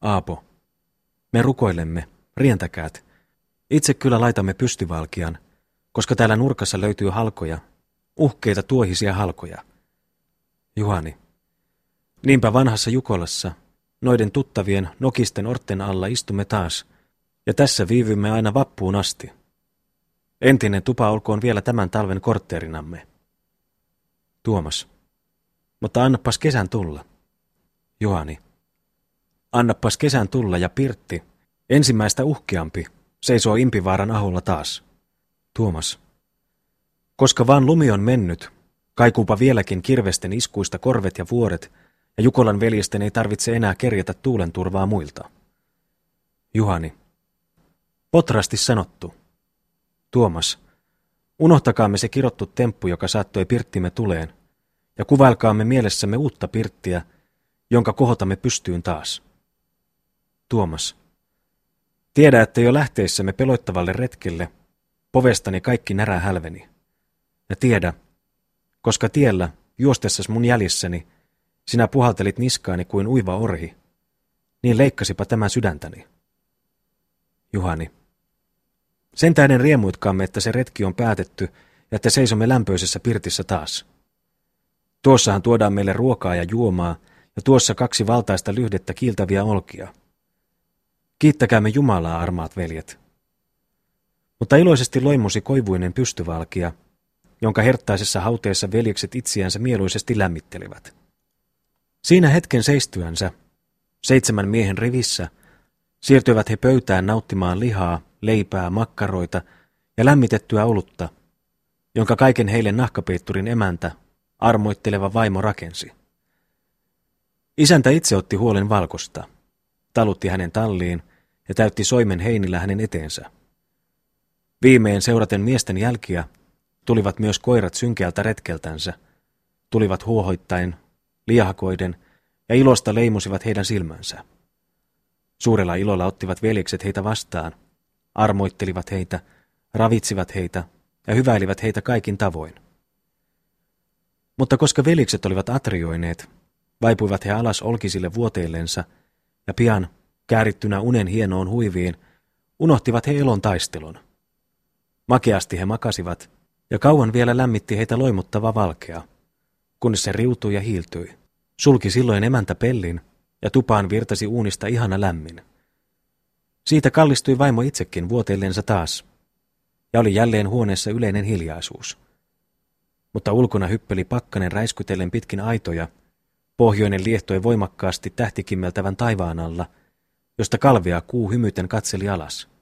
Aapo. Me rukoilemme, rientäkäät. Itse kyllä laitamme pystyvalkian, koska täällä nurkassa löytyy halkoja, uhkeita tuohisia halkoja. Juhani. Niinpä vanhassa Jukolassa, noiden tuttavien nokisten orten alla istumme taas, ja tässä viivymme aina vappuun asti. Entinen tupa olkoon vielä tämän talven kortteerinamme. Tuomas. Mutta annapas kesän tulla. Juhani. Annapas kesän tulla ja Pirtti, ensimmäistä uhkeampi, seisoo Impivaaran aholla taas. Tuomas. Koska vaan lumi on mennyt, kaikuupa vieläkin kirvesten iskuista korvet ja vuoret, ja Jukolan veljesten ei tarvitse enää kerjätä tuulen turvaa muilta. Juhani. Potrasti sanottu. Tuomas. Unohtakaamme se kirottu temppu, joka saattoi pirttimme tuleen, ja kuvailkaamme mielessämme uutta pirttiä, jonka kohotamme pystyyn taas. Tuomas. Tiedä, että jo lähteessämme peloittavalle retkelle povestani kaikki närä hälveni. Ja tiedä, koska tiellä, juostessas mun jäljessäni, sinä puhaltelit niskaani kuin uiva orhi, niin leikkasipa tämä sydäntäni. Juhani. Sen tähden riemuitkaamme, että se retki on päätetty ja että seisomme lämpöisessä pirtissä taas. Tuossahan tuodaan meille ruokaa ja juomaa, ja tuossa kaksi valtaista lyhdettä kiiltäviä olkia. Kiittäkäämme Jumalaa, armaat veljet. Mutta iloisesti loimusi koivuinen pystyvalkia, jonka herttaisessa hauteessa veljekset itseänsä mieluisesti lämmittelivät. Siinä hetken seistyänsä, seitsemän miehen rivissä, siirtyivät he pöytään nauttimaan lihaa, leipää, makkaroita ja lämmitettyä olutta, jonka kaiken heille nahkapeitturin emäntä, armoitteleva vaimo rakensi. Isäntä itse otti huolen valkosta, talutti hänen talliin ja täytti soimen heinillä hänen eteensä. Viimeen seuraten miesten jälkiä tulivat myös koirat synkeältä retkeltänsä, tulivat huohoittain, liahakoiden ja ilosta leimusivat heidän silmänsä. Suurella ilolla ottivat veljekset heitä vastaan, armoittelivat heitä, ravitsivat heitä ja hyväilivät heitä kaikin tavoin. Mutta koska velikset olivat atrioineet, vaipuivat he alas olkisille vuoteillensa, ja pian, käärittynä unen hienoon huiviin, unohtivat he elon taistelun. Makeasti he makasivat, ja kauan vielä lämmitti heitä loimuttava valkea, kunnes se riutui ja hiiltyi. Sulki silloin emäntä pellin, ja tupaan virtasi uunista ihana lämmin. Siitä kallistui vaimo itsekin vuoteillensa taas, ja oli jälleen huoneessa yleinen hiljaisuus. Mutta ulkona hyppeli pakkanen räiskytellen pitkin aitoja, pohjoinen liehtoi voimakkaasti tähtikimmeltävän taivaan alla, josta kalvia kuu hymyten katseli alas.